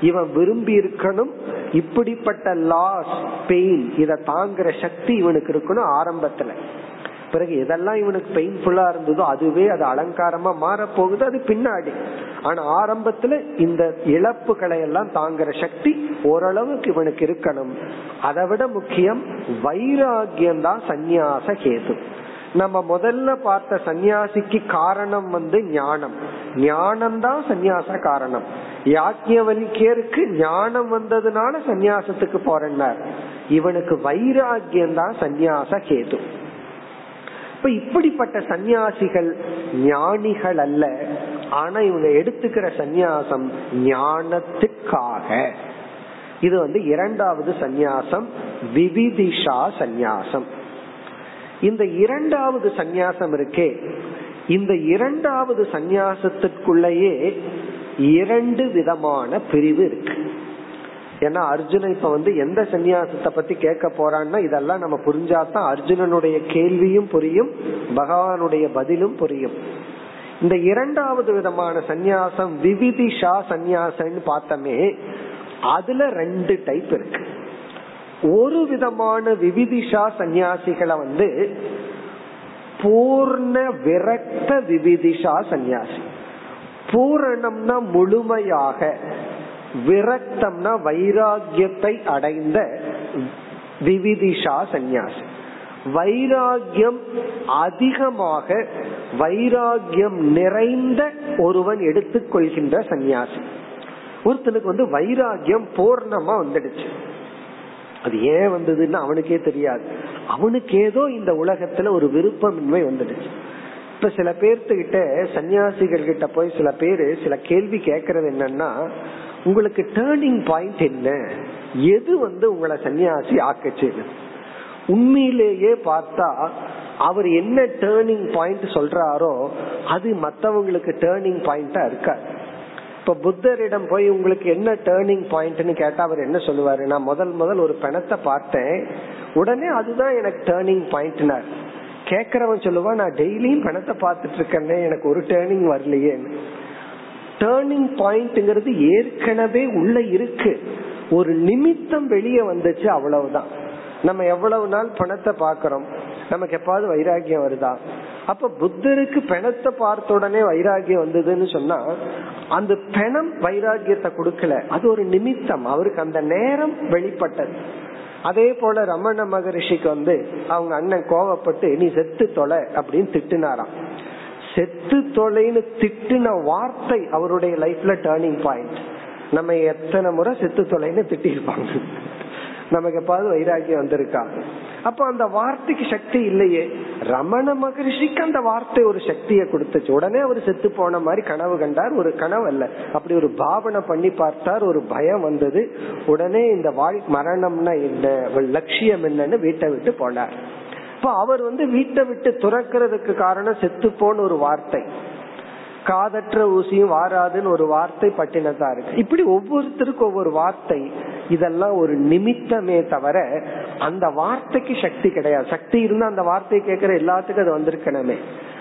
Speaker 1: இவன் விரும்பி இருக்கணும். இப்படிப்பட்ட லாஸ் பெயின் இத தாங்குற சக்தி இவனுக்கு இருக்கணும் ஆரம்பத்துல. பிறகு எதெல்லாம் இவனுக்கு பெயின்ஃபுல்லா இருந்ததோ அதுவே அது அலங்காரமா மாற போகுது அது பின்னாடி. ஆனா ஆரம்பத்துல இந்த இழப்புகளை எல்லாம் தாங்குற சக்தி ஓரளவுக்கு இவனுக்கு இருக்கணும். அதை விட முக்கியம் வைராகியம் தான் சந்நியாச கேது. நம்ம முதல்ல பார்த்த சந்நியாசிக்கு காரணம் வந்து ஞானம். ஞானம் தான் சந்நியாச காரணம். யாக்கியவனிக்கேருக்கு ஞானம் வந்ததுனால சந்நியாசத்துக்கு போறேன்னார். இவனுக்கு வைராகியம் தான் சந்நியாச கேது. இப்ப இப்படிப்பட்ட சந்நியாசிகள் ஞானிகள் அல்ல ஆனா இவங்க எடுத்துக்கிற சந்நியாசம் ஞானத்துக்காக. இது வந்து இரண்டாவது சந்நியாசம் விவிதிஷா சந்நியாசம். இந்த இரண்டாவது சந்நியாசம் இருக்கே. இந்த இரண்டாவது சந்நியாசத்திற்குள்ளேயே இரண்டு விதமான பிரிவு இருக்கு. ஏன்னா அர்ஜுன இப்ப வந்து எந்த சந்நியாசத்தை பத்தி கேட்க போறான்னா இதெல்லாம் நம்ம புரிஞ்சாதான் அர்ஜுனனுடைய கேள்வியும் புரியும் பகவானுடைய பதிலும் புரியும். இந்த இரண்டாவது விதமான சந்நியாசம் விவிதிஷா சந்நியாசம்னு பார்த்தோமே அதுல ரெண்டு டைப் இருக்கு. ஒரு விதமான விவிதிஷா சந்நியாசிகளை வந்து பூர்ண விரக்த விவிதிஷா சந்நியாசி. பூரணம்னா முழுமையாக. விரக்தம்னா வைராகியத்தை அடைந்த விவிதிஷா சந்நியாசி. வைராகியம் அதிகமாக வைராகியம் நிறைந்த ஒருவன் எடுத்துக்கொள்கின்ற சந்நியாசி. ஒருத்தனுக்கு வந்து வைராகியம் பூர்ணமா வந்துடுச்சு. அது ஏன் வந்ததுன்னு அவனுக்கே தெரியாது. அவனுக்கு ஏதோ இந்த உலகத்துல ஒரு விருப்பமின்மை வந்துடுச்சு. இப்ப சில பேர்த்துக்கிட்ட சன்னியாசிகள் கிட்ட போய் சில பேரு சில கேள்வி கேக்குறது என்னன்னா உங்களுக்கு டேர்னிங் பாயிண்ட் என்ன? எது வந்து உங்களை சன்னியாசி ஆக்கச்சுன்னு? உண்மையிலேயே பார்த்தா அவர் என்ன டேர்னிங் பாயிண்ட் சொல்றாரோ அது மற்றவங்களுக்கு டேர்னிங் பாயிண்டா இருக்காது இப்ப புத்தரிடம் போய் உங்களுக்கு என்ன டேர்னிங் பாயிண்ட்னு கேட்டா அவர் என்ன சொல்லுவாரு? நான் முதல் முதல் ஒரு பிணத்தை பார்த்தேன். உடனே அதுதான் எனக்கு டேர்னிங் பாயிண்ட்னார் கேக்குறவன் சொல்லுவான் நான் டெய்லியும் பணத்தை பார்த்துட்டு இருக்கேன்னே எனக்கு ஒரு டேர்னிங் வரலையேன்னு. டேர்னிங் பாயிண்ட்ங்கிறது ஏற்கனவே உள்ள இருக்கு. ஒரு நிமித்தம் வெளியே வந்துச்சு அவ்வளவுதான். நம்ம எவ்வளவு நாள் பணத்தை பாக்கிறோம் நமக்கு எப்பாவது வைராகியம் வருதா? அப்ப புத்தருக்கு பிணத்தை பார்த்த உடனே வைராகியம் வந்ததுன்னு சொன்னா அந்த பிணம் வைராகியத்தை கொடுக்கல. அது ஒரு நிமித்தம். அவருக்கு அந்த நேரம் வெளிப்பட்டது. அதே போல ரமண மகரிஷிக்கு வந்து அவங்க அண்ணன் கோவப்பட்டு நீ செத்து தொலை அப்படின்னு திட்டினாராம். செத்து தொலைன்னு திட்டின வார்த்தை அவருடைய லைஃப்ல டேர்னிங் பாயிண்ட் நம்ம எத்தனை முறை செத்து தொலைன்னு திட்டிருப்பாங்க நமக்கு எப்பாவது வைராக்கியம் வந்திருக்கா? அப்ப அந்த வார்த்தைக்கு சக்தி இல்லையே. ரமண மகரிஷிக்கு அந்த வார்த்தை ஒரு சக்தியை கொடுத்துச்சு. உடனே அவர் செத்து போன மாதிரி கனவு கண்டார். ஒரு கனவு அல்ல. அப்படி ஒரு பாவனை பண்ணி பார்த்தார். ஒரு பயம் வந்தது. உடனே இந்த வாழ் மரணம்னா என்ன? லட்சியம் என்னன்னு வீட்டை விட்டு போனார். இப்ப அவர் வந்து வீட்டை விட்டு துறக்கிறதுக்கு காரணம் செத்து ஒரு வார்த்தை. காதற்ற ஊசியும் வாராதுன்னு ஒரு வார்த்தை பட்டினதா இருக்கு. இப்படி ஒவ்வொருத்தருக்கும் ஒவ்வொரு வார்த்தை. இதெல்லாம் ஒரு நிமித்தமே தவிர அந்த வார்த்தைக்கு சக்தி கிடையாது. சக்தி இருந்தா அந்த வார்த்தையை கேட்கிற எல்லாத்துக்கும் அது வந்திருக்கணுமே.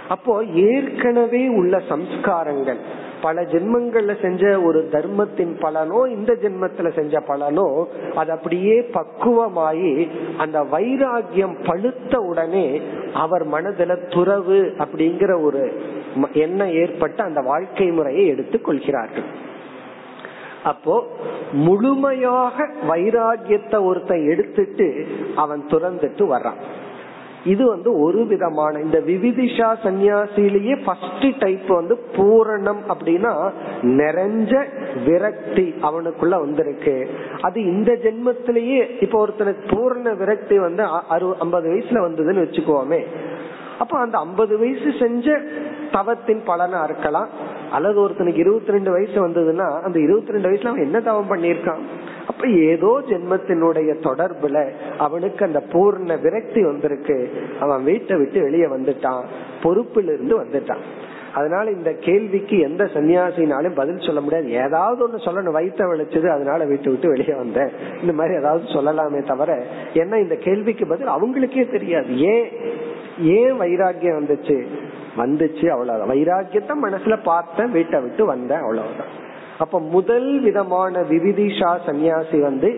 Speaker 1: அப்போ ஏற்கனவே உள்ள சம்ஸ்காரங்கள் பல ஜென்மங்கள்ல செஞ்ச ஒரு தர்மத்தின் பலனோ இந்த ஜென்மத்துல செஞ்ச பலனோ அது அப்படியே பக்குவமாயி அந்த வைராகியம் பழுத்த உடனே அவர் மனதுல துறவு அப்படிங்கிற ஒரு எண்ணம் ஏற்பட்டு அந்த வாழ்க்கை முறையை எடுத்துக் கொள்கிறார்கள். அப்போ முழுமையாக வைராகியத்தை ஒருத்தன் எடுத்துட்டு அவன் துறந்துட்டு வர்றான். இது வந்து ஒரு விதமான இந்த விவிதிஷா சன்னியாசிலேயே ஃபர்ஸ்ட் டைப் வந்து பூரணம் அப்படின்னா நிறைஞ்ச விரக்தி அவனுக்குள்ள வந்திருக்கு. அது இந்த ஜென்மத்திலேயே இப்போ ஒருத்தனுக்கு பூரண விரக்தி வந்து அறுபது ஐம்பது வயசுல வந்ததுன்னு வச்சுக்கோமே. அப்ப அந்த ஐம்பது வயசு செஞ்ச தவத்தின் பலனா இருக்கலாம். அல்லது ஒருத்தனுக்கு இருபத்தி ரெண்டு வயசு வந்ததுன்னா அந்த இருபத்தி ரெண்டு வயசுல அவன் என்ன தவம் பண்ணியிருக்கான்? அப்ப ஏதோ ஜென்மத்தினுடைய தொடர்புல அவனுக்கு அந்த பூர்ண விரக்தி வந்திருக்கு. அவன் வீட்டை விட்டு வெளியே வந்துட்டான். பொறுப்புல இருந்து வந்துட்டான். அதனால இந்த கேள்விக்கு எந்த சன்னியாசினாலும் பதில் சொல்ல முடியாது. ஏதாவது ஒண்ணு சொல்லணும். வயிற்ற விளைச்சது அதனால வீட்டை விட்டு வெளியே வந்தேன். இந்த மாதிரி ஏதாவது சொல்லலாமே தவிர ஏன்னா இந்த கேள்விக்கு பதில் அவங்களுக்கே தெரியாது. ஏன்? ஏன் வைராக்கியம் வந்துச்சு? வந்துச்சு அவ்வளவுதான். வைராக்கியத்தை மனசுல பார்த்தேன் வீட்டை விட்டு வந்தேன் அவ்வளவுதான். அப்ப முதல் விதமான விவிதிஷா சன்னியாசி வந்து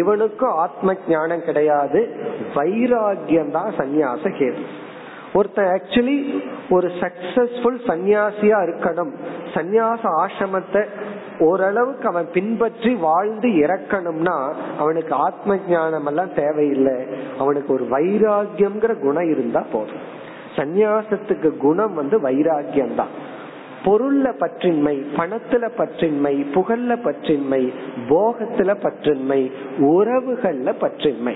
Speaker 1: இவனுக்கும் ஆத்ம ஞானம் கிடையாது. வைராகியம் தான் சன்னியாச கேது. ஒருத்தன் ஆக்சுவலி ஒரு சக்சஸ்ஃபுல் சன்னியாசியா இருக்கணும். சந்நியாச ஆசிரமத்தை ஓரளவுக்கு அவன் பின்பற்றி வாழ்ந்து இறக்கணும்னா அவனுக்கு ஆத்ம ஞானம் எல்லாம் தேவையில்லை. அவனுக்கு ஒரு வைராகியம்ங்கிற குணம் இருந்தா போதும். சந்நியாசத்துக்கு குணம் வந்து வைராகியம் தான் பொருள்ல பற்றின்மை பணத்துல பற்றின்மை புகழ்ல பற்றின்மை போகத்துல பற்றின்மை உறவுகள்ல பற்றின்மை.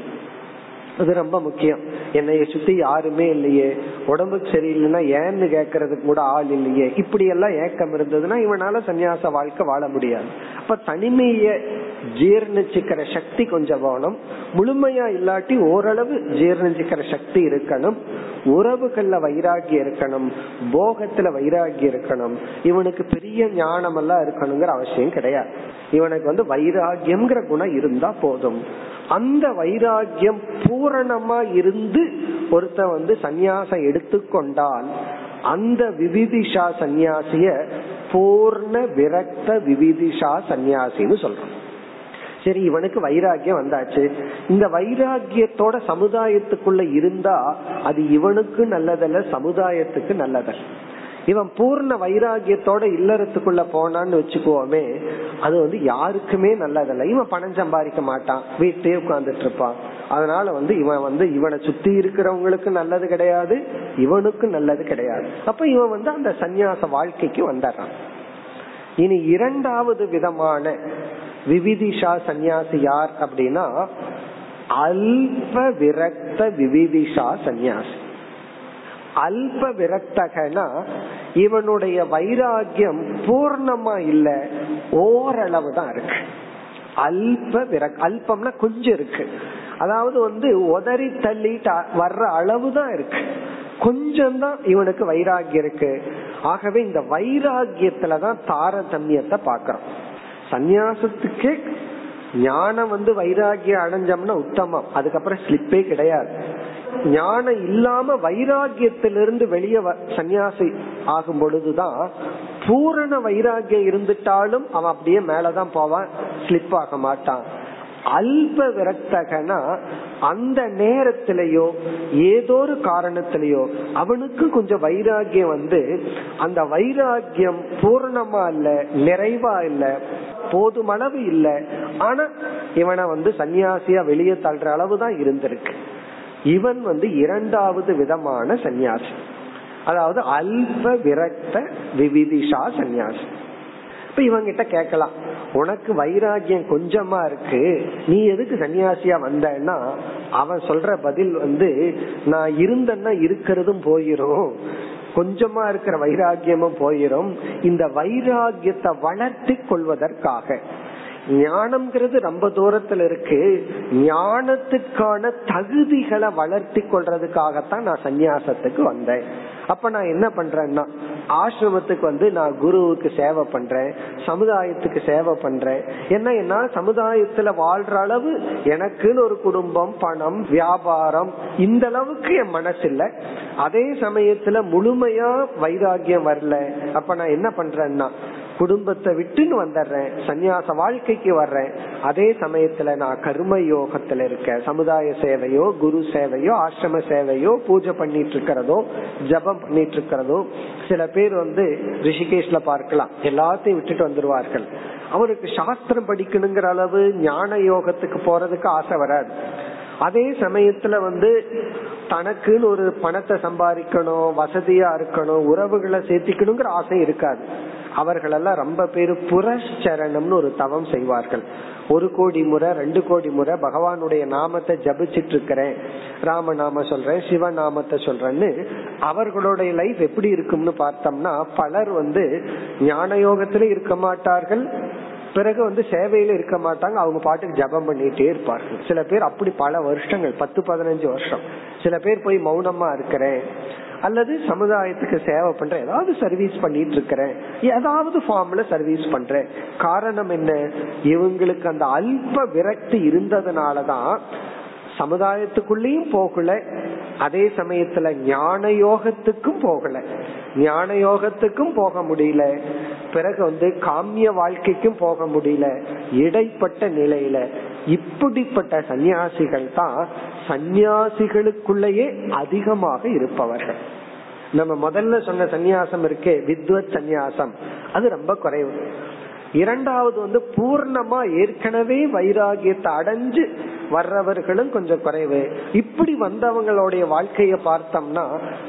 Speaker 1: அது ரொம்ப முக்கியம். என்னைய சுத்தி யாருமே இல்லையே. உடம்புக்கு சரியில்லைன்னா ஏன்னு கேக்குறதுக்கு கூட ஆள் இல்லையே. இப்படி எல்லாம் ஏக்கம் இருந்ததுன்னா இவனால சன்னியாச வாழ்க்கை வாழ முடியாது. அப்ப தனிமைய ஜீர்ணிச்சுக்கிற சக்தி கொஞ்சம் வேணும். முழுமையா இல்லாட்டி ஓரளவு ஜீர்ணிச்சுக்கிற சக்தி இருக்கணும். உறவுகள்ல வைராகியம் இருக்கணும். போகத்துல வைராகியம் இருக்கணும். இவனுக்கு பெரிய ஞானம் எல்லாம் இருக்கணுங்கிற அவசியம் கிடையாது. இவனுக்கு வந்து வைராகியம்ங்கிற குணம் இருந்தா போதும். அந்த வைராகியம் பூரணமா இருந்து ஒருத்தன் வந்து சந்நியாசம் எடுத்துக்கொண்டால் அந்த விவிதிஷா சந்நியாசிய பூர்ண விரக்த விவிதிஷா சந்நியாசின்னு சொல்றோம். சரி இவனுக்கு வைராகியம் வந்தாச்சு. இந்த வைராகியத்தோட சமுதாயத்துக்குள்ள இருந்தா அது இவனுக்கு நல்லதல்ல சமுதாயத்துக்கு நல்லதல்ல. இவன் பூர்ண வைராகியத்தோட இல்லறத்துக்குள்ள போனான்னு வச்சுக்குவோமே அது வந்து யாருக்குமே நல்லதல்ல. இவன் பணம் சம்பாதிக்க மாட்டான். வீட்டே உட்கார்ந்துட்டு இருப்பான். அதனால வந்து இவன் வந்து இவனை சுத்தி இருக்கிறவங்களுக்கு நல்லது கிடையாது இவனுக்கு நல்லது கிடையாது. அப்ப இவன் வந்து அந்த சந்நியாச வாழ்க்கைக்கு வந்துடுறான் இனி இரண்டாவது விதமான விவிதிஷா சந்நியாசி யார் அப்படின்னா அல்ப விரக்த விவிதிஷா சந்நியாசி. அல்ப விரக்தகனா இவனுடைய வைராகியம் பூர்ணமா இல்ல. ஓரளவு தான் இருக்கு. அல்ப விரக் அல்பம்னா கொஞ்சம் இருக்கு. அதாவது வந்து உதறி தள்ளிட்டு வர்ற அளவு தான் இருக்கு. கொஞ்சம் தான் இவனுக்கு வைராகியம் இருக்கு. ஆகவே இந்த வைராகியத்துலதான் தாரதமியத்தை பாக்கிறோம் சந்நியாசத்துக்கே ஞானம் வந்து வைராகியம் அடைஞ்சோம்னா உத்தமம். அதுக்கப்புறம் ஸ்லிப்பே கிடையாது. ஞானம் இல்லாம வைராகியத்திலிருந்து வெளியே சன்னியாசி ஆகும் பொழுதுதான் பூரண வைராகியம் இருந்துட்டாலும் அவன் அப்படியே மேலதான் போவான் ஸ்லிப் ஆக மாட்டான். அல்ப விரக்தகனா அந்த நேரத்திலேயோ ஏதோ ஒரு காரணத்திலேயோ அவனுக்கு கொஞ்சம் வைராகியம் வந்து அந்த வைராகியம் பூர்ணமா இல்ல நிறைவா இல்ல போதுமளவு இல்ல ஆனா இவனை வந்து சன்னியாசியா வெளியே தள்ளுற அளவு தான் இருந்திருக்கு. இவன் வந்து இரண்டாவது விதமான சன்னியாசி அதாவது அல்ப விரக்த விவிதிஷா சன்னியாசி இப்ப இவங்கிட்ட கேட்கலாம் உனக்கு வைராகியம் கொஞ்சமா இருக்கு நீ எதுக்கு சன்னியாசியா வந்தன்னா அவன் சொல்ற பதில் வந்து நான் இருந்தேன்னா இருக்கிறதும் போயிரும் கொஞ்சமா இருக்கிற வைராகியமும் போயிரும் இந்த வைராகியத்தை வளர்த்தி கொள்வதற்காக. ஞானம்ங்கிறது ரொம்ப தூரத்துல இருக்கு. ஞானத்துக்கான தகுதிகளை வளர்த்தி கொள்றதுக்காகத்தான் நான் சந்நியாசத்துக்கு வந்தேன். அப்ப நான் என்ன பண்றேன்னா ஆசிரமத்துக்கு வந்து நான் குருவுக்கு சேவை பண்றேன் சமுதாயத்துக்கு சேவை பண்றேன். என்ன என்ன சமுதாயத்துல வாழ்ற அளவு எனக்குன்னு ஒரு குடும்பம் பணம் வியாபாரம் இந்த அளவுக்கு என் மனசு இல்ல அதே சமயத்துல முழுமையா வைராகியம் வரல. அப்ப நான் என்ன பண்றேன்னா குடும்பத்தை விட்டுன்னு வந்துடுறேன் சன்னியாச வாழ்க்கைக்கு வர்றேன். அதே சமயத்துல நான் கர்ம யோகத்துல இருக்க சமுதாய சேவையோ குரு சேவையோ ஆசிரம சேவையோ பூஜை பண்ணிட்டு இருக்கிறதோ ஜபம் பண்ணிட்டு இருக்கிறதோ சில பேர் வந்து ரிஷிகேஷ்ல பார்க்கலாம். எல்லாத்தையும் விட்டுட்டு வந்துருவார்கள். அவருக்கு சாஸ்திரம் படிக்கணுங்கிற அளவு ஞான யோகத்துக்கு போறதுக்கு ஆசை வராது. அதே சமயத்துல வந்து தனக்குன்னு ஒரு பணத்தை சம்பாதிக்கணும் வசதியா இருக்கணும் உறவுகளை சேர்த்திக்கணுங்கிற ஆசை இருக்காது. அவர்களெல்லாம் ரொம்ப பேரு புரஸ்சரணம்னு ஒரு தவம் செய்வார்கள். ஒரு கோடி முறை ரெண்டு கோடி முறை பகவானுடைய நாமத்தை ஜபிச்சிட்டு இருக்கிறேன் ராம நாம சொல்றேன் சிவ நாமத்தை சொல்றேன்னு அவர்களுடைய லைஃப் எப்படி இருக்கும்னு பார்த்தோம்னா பலர் வந்து ஞான யோகத்துல இருக்க மாட்டார்கள். பிறகு வந்து சேவையில இருக்க மாட்டாங்க. அவங்க பாட்டுக்கு ஜபம் பண்ணிட்டே இருப்பார்கள். சில பேர் அப்படி பல வருஷங்கள் பத்து பதினஞ்சு வருஷம். சில பேர் போய் மௌனமா இருக்கிறேன். அல்லது சமுதாயத்துக்கு சேவை பண்றேன் ஏதாவது சர்வீஸ் பண்ணிட்டு இருக்கிறேன். ஏதாவது ஃபார்ம்ல சர்வீஸ் பண்றேன். காரணம் என்ன? இவங்களுக்கு அந்த அல்ப விரக்தி இருந்ததுனாலதான் சமுதாயத்துக்குள்ளேயும் போகல. அதே சமயத்துல ஞான யோகத்துக்கும் போகல. ஞான யோகத்துக்கும் போக முடியல. பிறகு வந்து காமிய வாழ்க்கைக்கும் போக முடியல. இடைப்பட்ட நிலையில இப்படிப்பட்ட சன்னியாசிகள் தான் சந்நியாசிகளுக்குள்ளேயே அதிகமாக இருப்பவர்கள். நம்ம முதல்ல சொன்ன சந்நியாசம் இருக்கே வித்வத் சந்நியாசம். அது ரொம்ப குறைவு. இரண்டாவது வந்து பூர்ணமா ஏற்கனவே வைராகியத்தை அடைஞ்சு வர்றவர்களும் கொஞ்சம் குறைவு. இப்படி வந்தவங்களுடைய வாழ்க்கைய பார்த்தோம்னா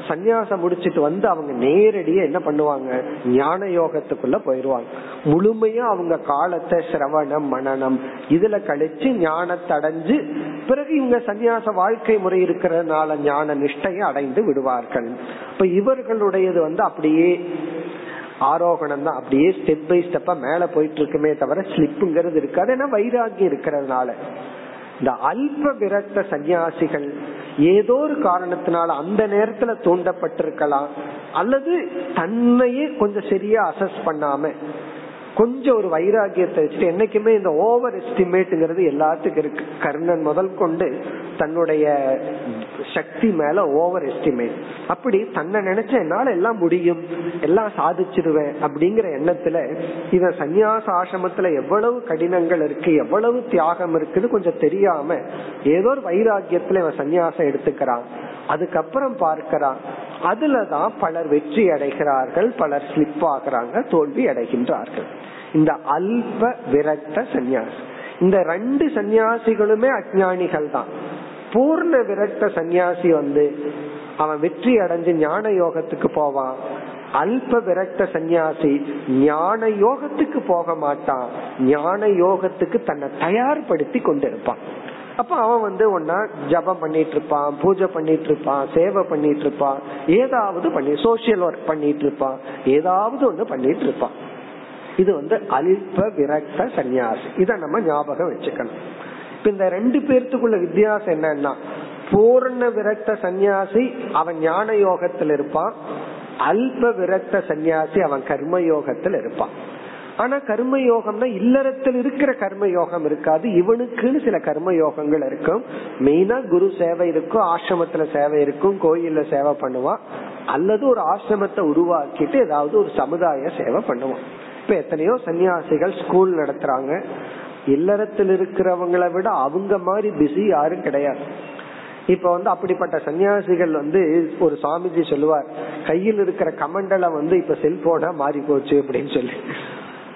Speaker 1: சந்நியாசம் முடிச்சிட்டு வந்து அவங்க நேரடியா என்ன பண்ணுவாங்க? ஞான யோகத்துக்குள்ள போயிருவாங்க. முழுமையா அவங்க காலத்தை சிரவணம் மனநம் இதுல கழிச்சு ஞானத்தை அடைஞ்சு பிறகு இவங்க சந்நியாச வாழ்க்கை முறை இருக்கிறதுனால ஞான நிஷ்டையை அடைந்து விடுவார்கள். இப்ப இவர்களுடையது வந்து அப்படியே ஆரோகணம் தான். அப்படியே ஸ்டெப் பை ஸ்டெப்பா மேல போயிட்டு இருக்குமே தவிர ஸ்லிப்புங்கிறது இருக்காது. ஏன்னா வைராகியம் இருக்கிறதுனால. இந்த அல்ப விரக்த சன்னியாசிகள் ஏதோ ஒரு காரணத்தினால அந்த நேரத்துல தூண்டப்பட்டிருக்கலாம். அல்லது தன்னையே கொஞ்சம் சரியா அசஸ் பண்ணாம கொஞ்சம் ஒரு வைராகியத்தை வச்சுட்டு என்னைக்குமே இந்த ஓவர் எஸ்டிமேட்ங்கிறது எல்லாத்துக்கும் இருக்கு. கர்ணன் முதல் கொண்டு தன்னுடைய சக்தி மேல ஓவர் எஸ்டிமேட் அப்படி தன்னை நினைச்ச என்னால எல்லாம் முடியும் எல்லாம் சாதிச்சிருவேன் அப்படிங்கிற எண்ணத்துல இவன் சந்நியாச ஆசிரமத்துல எவ்வளவு கடினங்கள் இருக்கு எவ்வளவு தியாகம் இருக்குன்னு கொஞ்சம் தெரியாம ஏதோ ஒரு வைராகியத்துல இவன் சந்நியாசம் எடுத்துக்கிறான். அதுக்கப்புறம் பார்க்கிறான். அதுலதான் பலர் வெற்றி அடைகிறார்கள் பலர் ஸ்லிப் ஆகுறாங்க தோல்வி அடைகின்றார்கள். இந்த அல்ப விரக்த சந்நியாசி. இந்த ரெண்டு சந்நியாசிகளுமே அஜானிகள் தான். பூர்ண விரக்த சந்நியாசி வந்து அவன் வெற்றி அடைஞ்சு ஞான யோகத்துக்கு போவான். அல்ப விரக்த சந்நியாசி ஞான யோகத்துக்கு போக மாட்டான். ஞான யோகத்துக்கு தன்னை தயார்படுத்தி கொண்டிருப்பான். அப்ப அவன் வந்து ஒன்னா ஜபம் பண்ணிட்டு இருப்பான் பூஜை பண்ணிட்டு இருப்பான் சேவை பண்ணிட்டு இருப்பான் ஏதாவது பண்ணி சோசியல் ஒர்க் பண்ணிட்டு இருப்பான் ஏதாவது ஒண்ணு பண்ணிட்டு இருப்பான். இது வந்து அல்ப விரக்த சந்நியாசி. இத நம்ம ஞாபகம் வச்சுக்கணும். இப்ப இந்த ரெண்டு பேர்த்துக்குள்ள வித்தியாசம் என்னன்னா பூர்ண விரக்த சந்நியாசி அவன் ஞான யோகத்தில் இருப்பான் அல்ப விரக்த சந்நியாசி அவன் கர்ம யோகத்தில் இருப்பான். ஆனா கர்ம யோகம்னா இல்லறத்தில் இருக்கிற கர்ம யோகம் இருக்காது. இவனுக்குன்னு சில கர்ம யோகங்கள் இருக்கும் மெயினா குரு சேவை இருக்கும் ஆசிரமத்துல சேவை இருக்கும் கோயில்ல சேவை பண்ணுவான். அல்லது ஒரு ஆசிரமத்தை உருவாக்கிட்டு ஏதாவது ஒரு சமுதாய சேவை பண்ணுவான். இப்ப எத்தனையோ சன்னியாசிகள் ஸ்கூல் நடத்துறாங்க. இல்லறத்தில் இருக்கிறவங்களை விட அவங்க மாதிரி பிஸி யாரும் கிடையாது. இப்ப வந்து அப்படிப்பட்ட சன்னியாசிகள் வந்து ஒரு சுவாமிஜி சொல்லுவார் கையில் இருக்கிற கமண்டலம் வந்து இப்ப செல்போனா மாறி போச்சு அப்படின்னு சொல்லி.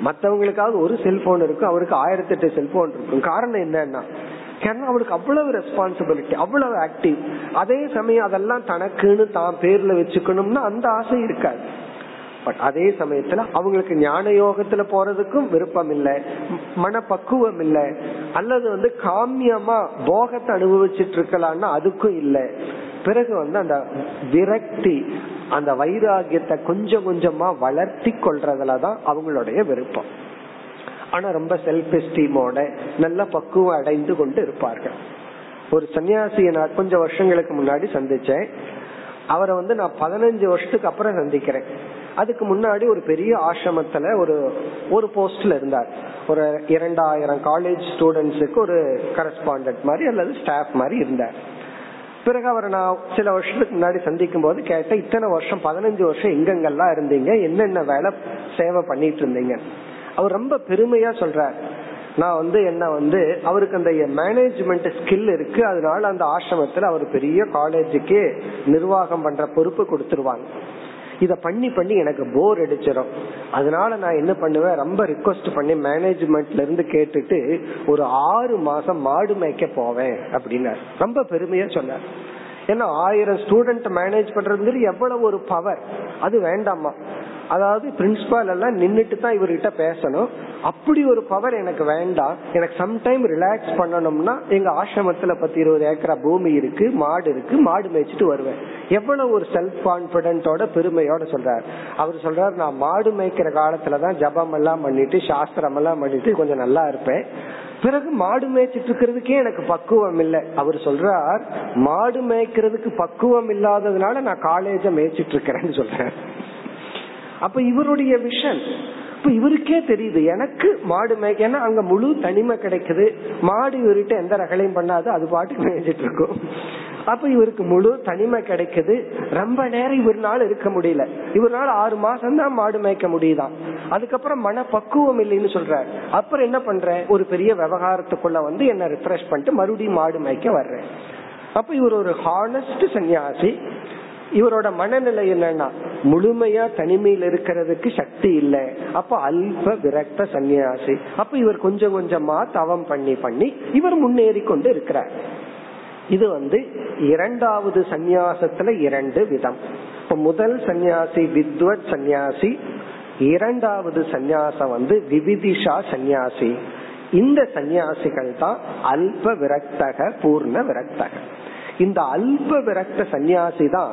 Speaker 1: மத்தவங்களுக்காவது ஒரு செல்போன் இருக்கும் அவருக்கு ஆயிரத்தி எட்டு செல்போன் இருக்கும். காரணம் என்னன்னா ஏன்னா அவருக்கு அவ்வளவு ரெஸ்பான்சிபிலிட்டி அவ்வளவு ஆக்டிவ் அதே சமயம் அதெல்லாம் தனக்குன்னு தான் பேர்ல வச்சுக்கணும்னா அந்த ஆசை இருக்காது. பட் அதே சமயத்துல அவங்களுக்கு ஞான யோகத்துல போறதுக்கும் விருப்பம் இல்லை மனப்பக்குவம் இல்லை அல்லது வந்து காமியமா போகத்தை அனுபவிச்சுட்டு இருக்கலாம்னா அதுக்கும் இல்லை. பிறகு வந்து அந்த விரக்தி அந்த வைராகியத்தை கொஞ்சம் கொஞ்சமா வளர்த்தி கொள்றதுலதான் அவங்களுடைய விருப்பம். ஆனா ரொம்ப செல்ஃப் எஸ்டீமோட நல்ல பக்குவம் அடைந்து கொண்டு இருப்பார்கள். ஒரு சன்னியாசியை நான் கொஞ்சம் வருஷங்களுக்கு முன்னாடி சந்திச்சேன். அவரை வந்து நான் பதினஞ்சு வருஷத்துக்கு அப்புறம் சந்திக்கிறேன். அதுக்கு முன்னாடி ஒரு பெரிய ஆசிரமத்துல ஒரு ஒரு போஸ்ட்ல இருந்தார். ஒரு இரண்டாயிரம் காலேஜ் ஸ்டூடெண்ட்ஸுக்கு ஒரு கரஸ்பாண்டன்ட் மாதிரி அல்லது ஸ்டாஃப் மாதிரி இருந்தார். பிறகு அவரை நான் சில வருஷத்துக்கு முன்னாடி சந்திக்கும் போது கேட்டேன் இத்தனை வருஷம் பதினஞ்சு வருஷம் எங்கெங்கெல்லாம் இருந்தீங்க? என்னென்ன வேலை சேவை பண்ணிட்டு இருந்தீங்க? அவர் ரொம்ப பெருமையா சொல்றார். நான் வந்து என்ன வந்து அவருக்கு அந்த மேனேஜ்மெண்ட் ஸ்கில் இருக்கு. அதனால அந்த ஆசிரமத்துல அவர் பெரிய காலேஜுக்கு நிர்வாகம் பண்ற பொறுப்பு கொடுத்துருவாங்க. இத பண்ணி பண்ணி எனக்கு போர் அடிச்சிடும் அதனால நான் என்ன பண்ணுவேன்? ரொம்ப ரிக்வஸ்ட் பண்ணி மேனேஜ்மெண்ட்ல இருந்து கேட்டுட்டு ஒரு ஆறு மாசம் மாடு மேய்க்க போவேன் அப்படின்னாரு. ரொம்ப பெருமையா சொன்னார். ஏன்னா ஆயிரம் ஸ்டூடெண்ட் மேனேஜ் பண்றது எவ்வளவு ஒரு பவர் அது வேண்டாமா அதாவது பிரின்சிபால் எல்லாம் நின்றுட்டு தான் இவர்கிட்ட பேசணும். அப்படி ஒரு பவர் எனக்கு வேண்டாம். எனக்கு சம்டைம் ரிலாக்ஸ் பண்ணணும்னா எங்க ஆசிரமத்துல பத்தி இருபது ஏக்கரா பூமி இருக்கு மாடு இருக்கு மாடு மேய்ச்சிட்டு வருவேன். எவ்வளவு ஒரு செல்ஃப் கான்பிடென்டோட பெருமையோட சொல்றாரு. அவர் சொல்றாரு நான் மாடு மேய்க்கிற காலத்துலதான் ஜபம் எல்லாம் பண்ணிட்டு சாஸ்திரம் எல்லாம் பண்ணிட்டு கொஞ்சம் நல்லா இருப்பேன். பிறகு மாடு மேய்ச்சிட்டு இருக்கிறதுக்கே எனக்கு பக்குவம் இல்லை. அவர் சொல்றார் மாடு மேய்க்கிறதுக்கு பக்குவம் இல்லாததுனால நான் காலேஜ மேய்ச்சிட்டு இருக்கிறேன்னு சொல்றேன் அப்ப இவருடைய விஷன் இப்ப இவருக்கே தெரியுது எனக்கு மாடு மேய்க்க ஏன்னா அங்க முழு தனிமை கிடைக்குது. மாடு இவர்கிட்ட எந்த ரகலையும் பண்ணாது அது பாட்டுக்கு மேய்ஞ்சிட்டு இருக்கும். அப்ப இவருக்கு முழு தனிமை கிடைக்குது. ரொம்ப நேரம் இவர்னால இருக்க முடியல. இவரால் ஆறு மாசம் தான் மாடு மேய்க்க முடியுதான். அதுக்கப்புறம் மன பக்குவம் இல்லைன்னு சொல்ற அப்புறம் என்ன பண்ற ஒரு பெரிய விவகாரத்துக்குள்ள வந்து என்ன ரிஃப்ரெஷ் பண்ணிட்டு மறுபடியும் மாடு மேய்க்க வர்றேன். அப்ப இவர் ஒரு ஹானஸ்ட் சன்னியாசி. இவரோட மனநிலை என்னன்னா முழுமையா தனிமையில் இருக்கிறதுக்கு சக்தி இல்லை. அப்ப அல்ப விரக்த சன்னியாசி அப்ப இவர் கொஞ்சம் கொஞ்சமா தவம் பண்ணி பண்ணி இவர் முன்னேறி கொண்டு இருக்கிறார். இது வந்து இரண்டாவது சந்நியாசத்துல இரண்டு விதம். இப்ப முதல் சந்நியாசி வித்வத் சந்நியாசி இரண்டாவது சந்நியாசம் வந்து விவிதிஷா சந்நியாசி. இந்த சந்நியாசிகள் தான் அல்ப விரக்தக பூர்ண விரக்தக. இந்த அல்ப விரக்த சந்நியாசி தான்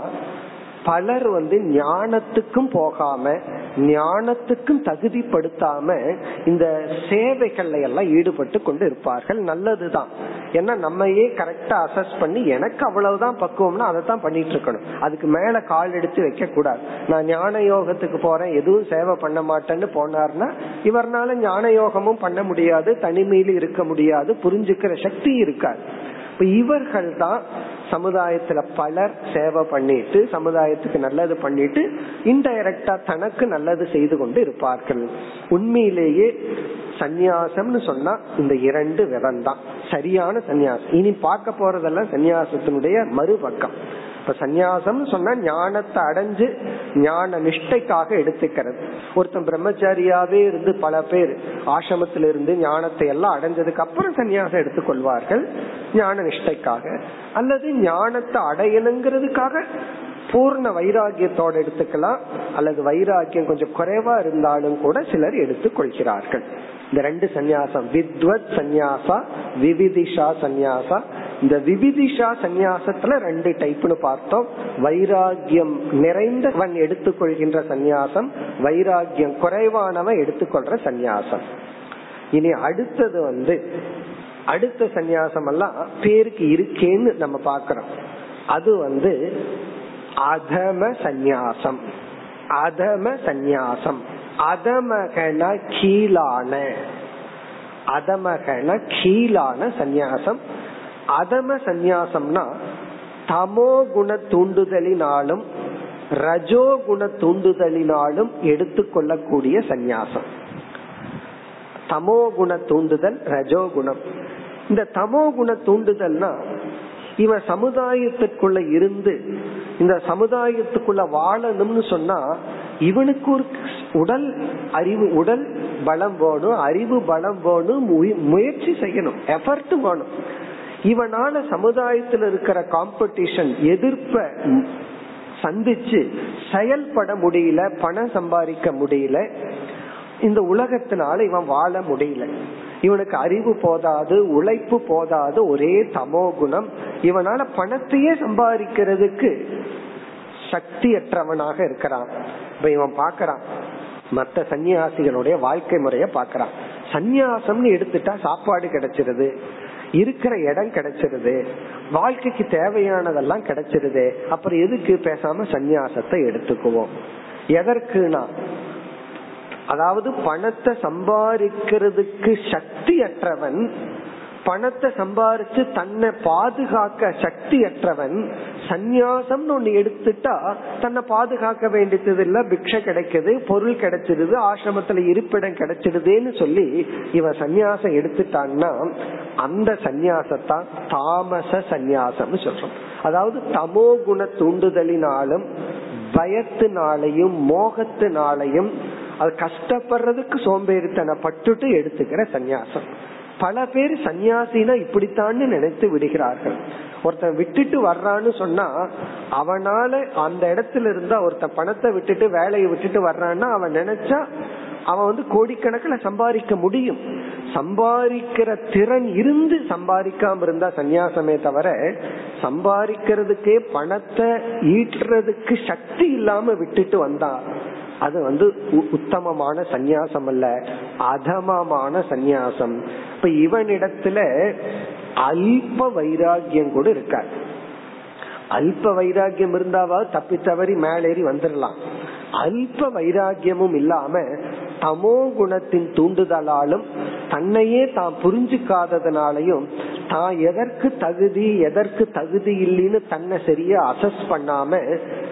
Speaker 1: பலர் வந்து ஞானத்துக்கும் போகாம ஞானத்துக்கும் தகுதிப்படுத்தாம இந்த சேவைகள்ல எல்லாம் ஈடுபட்டு கொண்டு இருப்பார்கள். நல்லதுதான். ஏன்னா நம்மையே கரெக்டா அசஸ் பண்ணி எனக்கு அவ்வளவுதான் பக்குவம்னா அதை தான் பண்ணிட்டு இருக்கணும். அதுக்கு மேல கால் எடுத்து வைக்க கூடாது. நான் ஞான யோகத்துக்கு போறேன் எதுவும் சேவை பண்ண மாட்டேன்னு போனார்னா இவர்னால ஞான யோகமும் பண்ண முடியாது தனிமையில இருக்க முடியாது புரிஞ்சுக்கிற சக்தி இருக்காது. இப்ப இவர்கள் தான் சமுதாயத்துல பலர் சேவை பண்ணிட்டு சமுதாயத்துக்கு நல்லது பண்ணிட்டு இன்டைரக்டா தனக்கு நல்லது செய்து கொண்டு இருப்பார்கள். உண்மையிலேயே சந்நியாசம்னு சொன்னா இந்த இரண்டு விதம் தான் சரியான சந்நியாசம். இனி பார்க்க போறதெல்லாம் சந்நியாசத்தினுடைய மறுபக்கம். இப்ப சந்நியாசம் சொன்னா ஞானத்தை அடைஞ்சு ஞான நிஷ்டைக்காக எடுத்துக்கிறது. ஒருத்தன் பிரம்மச்சாரியாவே இருந்து பல பேர் ஆசிரமத்தில இருந்து ஞானத்தை எல்லாம் அடைஞ்சதுக்கு அப்புறம் சன்னியாசம் எடுத்துக்கொள்வார்கள் ஞான நிஷ்டைக்காக. அல்லது ஞானத்தை அடையணுங்கிறதுக்காக பூர்ண வைராகியத்தோட எடுத்துக்கலாம் அல்லது வைராகியம் கொஞ்சம் குறைவா இருந்தாலும் கூட சிலர் எடுத்துக் கொள்கிறார்கள் இந்த ரெண்டு சந்நியாசம். வித்வத் சந்நியாசா விவிதிஷா சந்நியாசா. இந்த விவிதிஷா சந்நியாசத்துல ரெண்டு டைப்னு பார்த்தோம். வைராகியம் நிறைந்தவன் எடுத்துக்கொள்கின்ற சந்நியாசம் வைராகியம் குறைவானவன் எடுத்துக்கொள்ற சந்நியாசம். இனி அடுத்தது வந்து அடுத்த சந்நியாசம் எல்லாம் பேருக்கு இருக்கேன்னு நம்ம பாக்கிறோம் அது வந்து அதம சந்நியாசம். அதம சந்நியாசம். அதமகன கீழான. அதமகன கீழான சந்நியாசம். அதம சந்நியாசம்னா தமோ குண தூண்டுதலினாலும் ரஜோ குண தூண்டுதலினாலும் எடுத்துக்கொள்ளக்கூடிய சந்நியாசம். தமோ குண தூண்டுதல் ரஜோ குணம். இந்த தமோ குண தூண்டுதல்னா இவன் சமுதாயத்துக்குள்ள இருந்து இந்த சமுதாயத்துக்குள்ள வாழணும்னு சொன்னா இவனுக்கு ஒரு உடல் அறிவு உடல் பலம் வேணும் அறிவு பலம் வேணும் முயற்சி செய்யணும் எஃபர்ட் வேணும். இவனால சமுதாயத்தில் இருக்கிற காம்படிஷன் எதிர்ப்ப சந்திச்சு செயல்பட முடியல பணம் சம்பாதிக்க முடியல இந்த உலகத்தினால இவன் வாழ முடியல. இவனுக்கு அறிவு போதாது உழைப்பு போதாது ஒரே தமோ குணம். இவனால பணத்தையே சம்பாதிக்கிறதுக்கு சக்தியற்றவனாக இருக்கிறான். இப்ப இவன் பாக்குறான். மத்த சன்னியாசிகளுடைய வாழ்க்கை முறைய பாக்குறான். சந்நியாசம்னு எடுத்துட்டா சாப்பாடு கிடைச்சிருது. இருக்கிற இடம் கிடைச்சிருது. வாழ்க்கைக்கு தேவையானதெல்லாம் கிடைச்சிருது. அப்புறம் எதுக்கு பேசாம சந்நியாசத்தை எடுத்துக்குவோம்? எதற்குனா அதாவது பணத்தை சம்பாதிக்கிறதுக்கு சக்தி அற்றவன் பணத்தை சம்பாரிச்சு தன்னை பாதுகாக்க சக்தி அற்றவன் சந்நியாசம்னு ஒண்ணு எடுத்துட்டா தன்னை பாதுகாக்க வேண்டியது இல்ல பிக்ஷ கிடைக்குது பொருள் கிடைச்சிருது ஆசிரமத்துல இருப்பிடம் கிடைச்சிடுதுன்னு சொல்லி இவன் சந்நியாசம் எடுத்துட்டான்னா அந்த சந்நியாசத்தான் தாமச சந்நியாசம்னு சொல்றோம். அதாவது தமோ குண தூண்டுதலினாலும் பயத்தினாலையும் மோகத்தினாலையும் அது கஷ்டப்படுறதுக்கு சோம்பேறித்தனை பட்டுட்டு எடுத்துக்கிற சந்நியாசம். பல பேர் சன்னியாசினா இப்படித்தான்னு நினைத்து விடுகிறார்கள். ஒருத்தன் விட்டுட்டு வர்றான்னு சொன்னா அவனால அந்த இடத்துல இருந்தா ஒருத்தன் பணத்தை விட்டுட்டு வேலையை விட்டுட்டு வர்றான்னா அவன் நினைச்சா அவன் வந்து கோடிக்கணக்கில் சம்பாதிக்க முடியும். சம்பாதிக்கிற திறன் இருந்து சம்பாதிக்காம இருந்தா சன்னியாசமே தவிர சம்பாதிக்கிறதுக்கே பணத்தை ஈட்டுறதுக்கு சக்தி இல்லாம விட்டுட்டு வந்தான் அது வந்து உத்தமமான சந்நியாசம் அல்ல அதமமான சந்நியாசம். இப்ப இவனிடத்துல அல்ப வைராகியம் கூட இருக்கார். அல்ப வைராகியம் இருந்தாவது தப்பி தவறி மேலேறி வந்துடலாம் அல்ப வைராகியமும் இல்லாம தமோ குணத்தின் தூண்டுதலாலும் தன்னையே தான் புரிஞ்சுக்காததுனாலையும் தான் எதற்கு தகுதி எதற்கு தகுதி இல்லைன்னு தன்னை சரியா அசஸ் பண்ணாம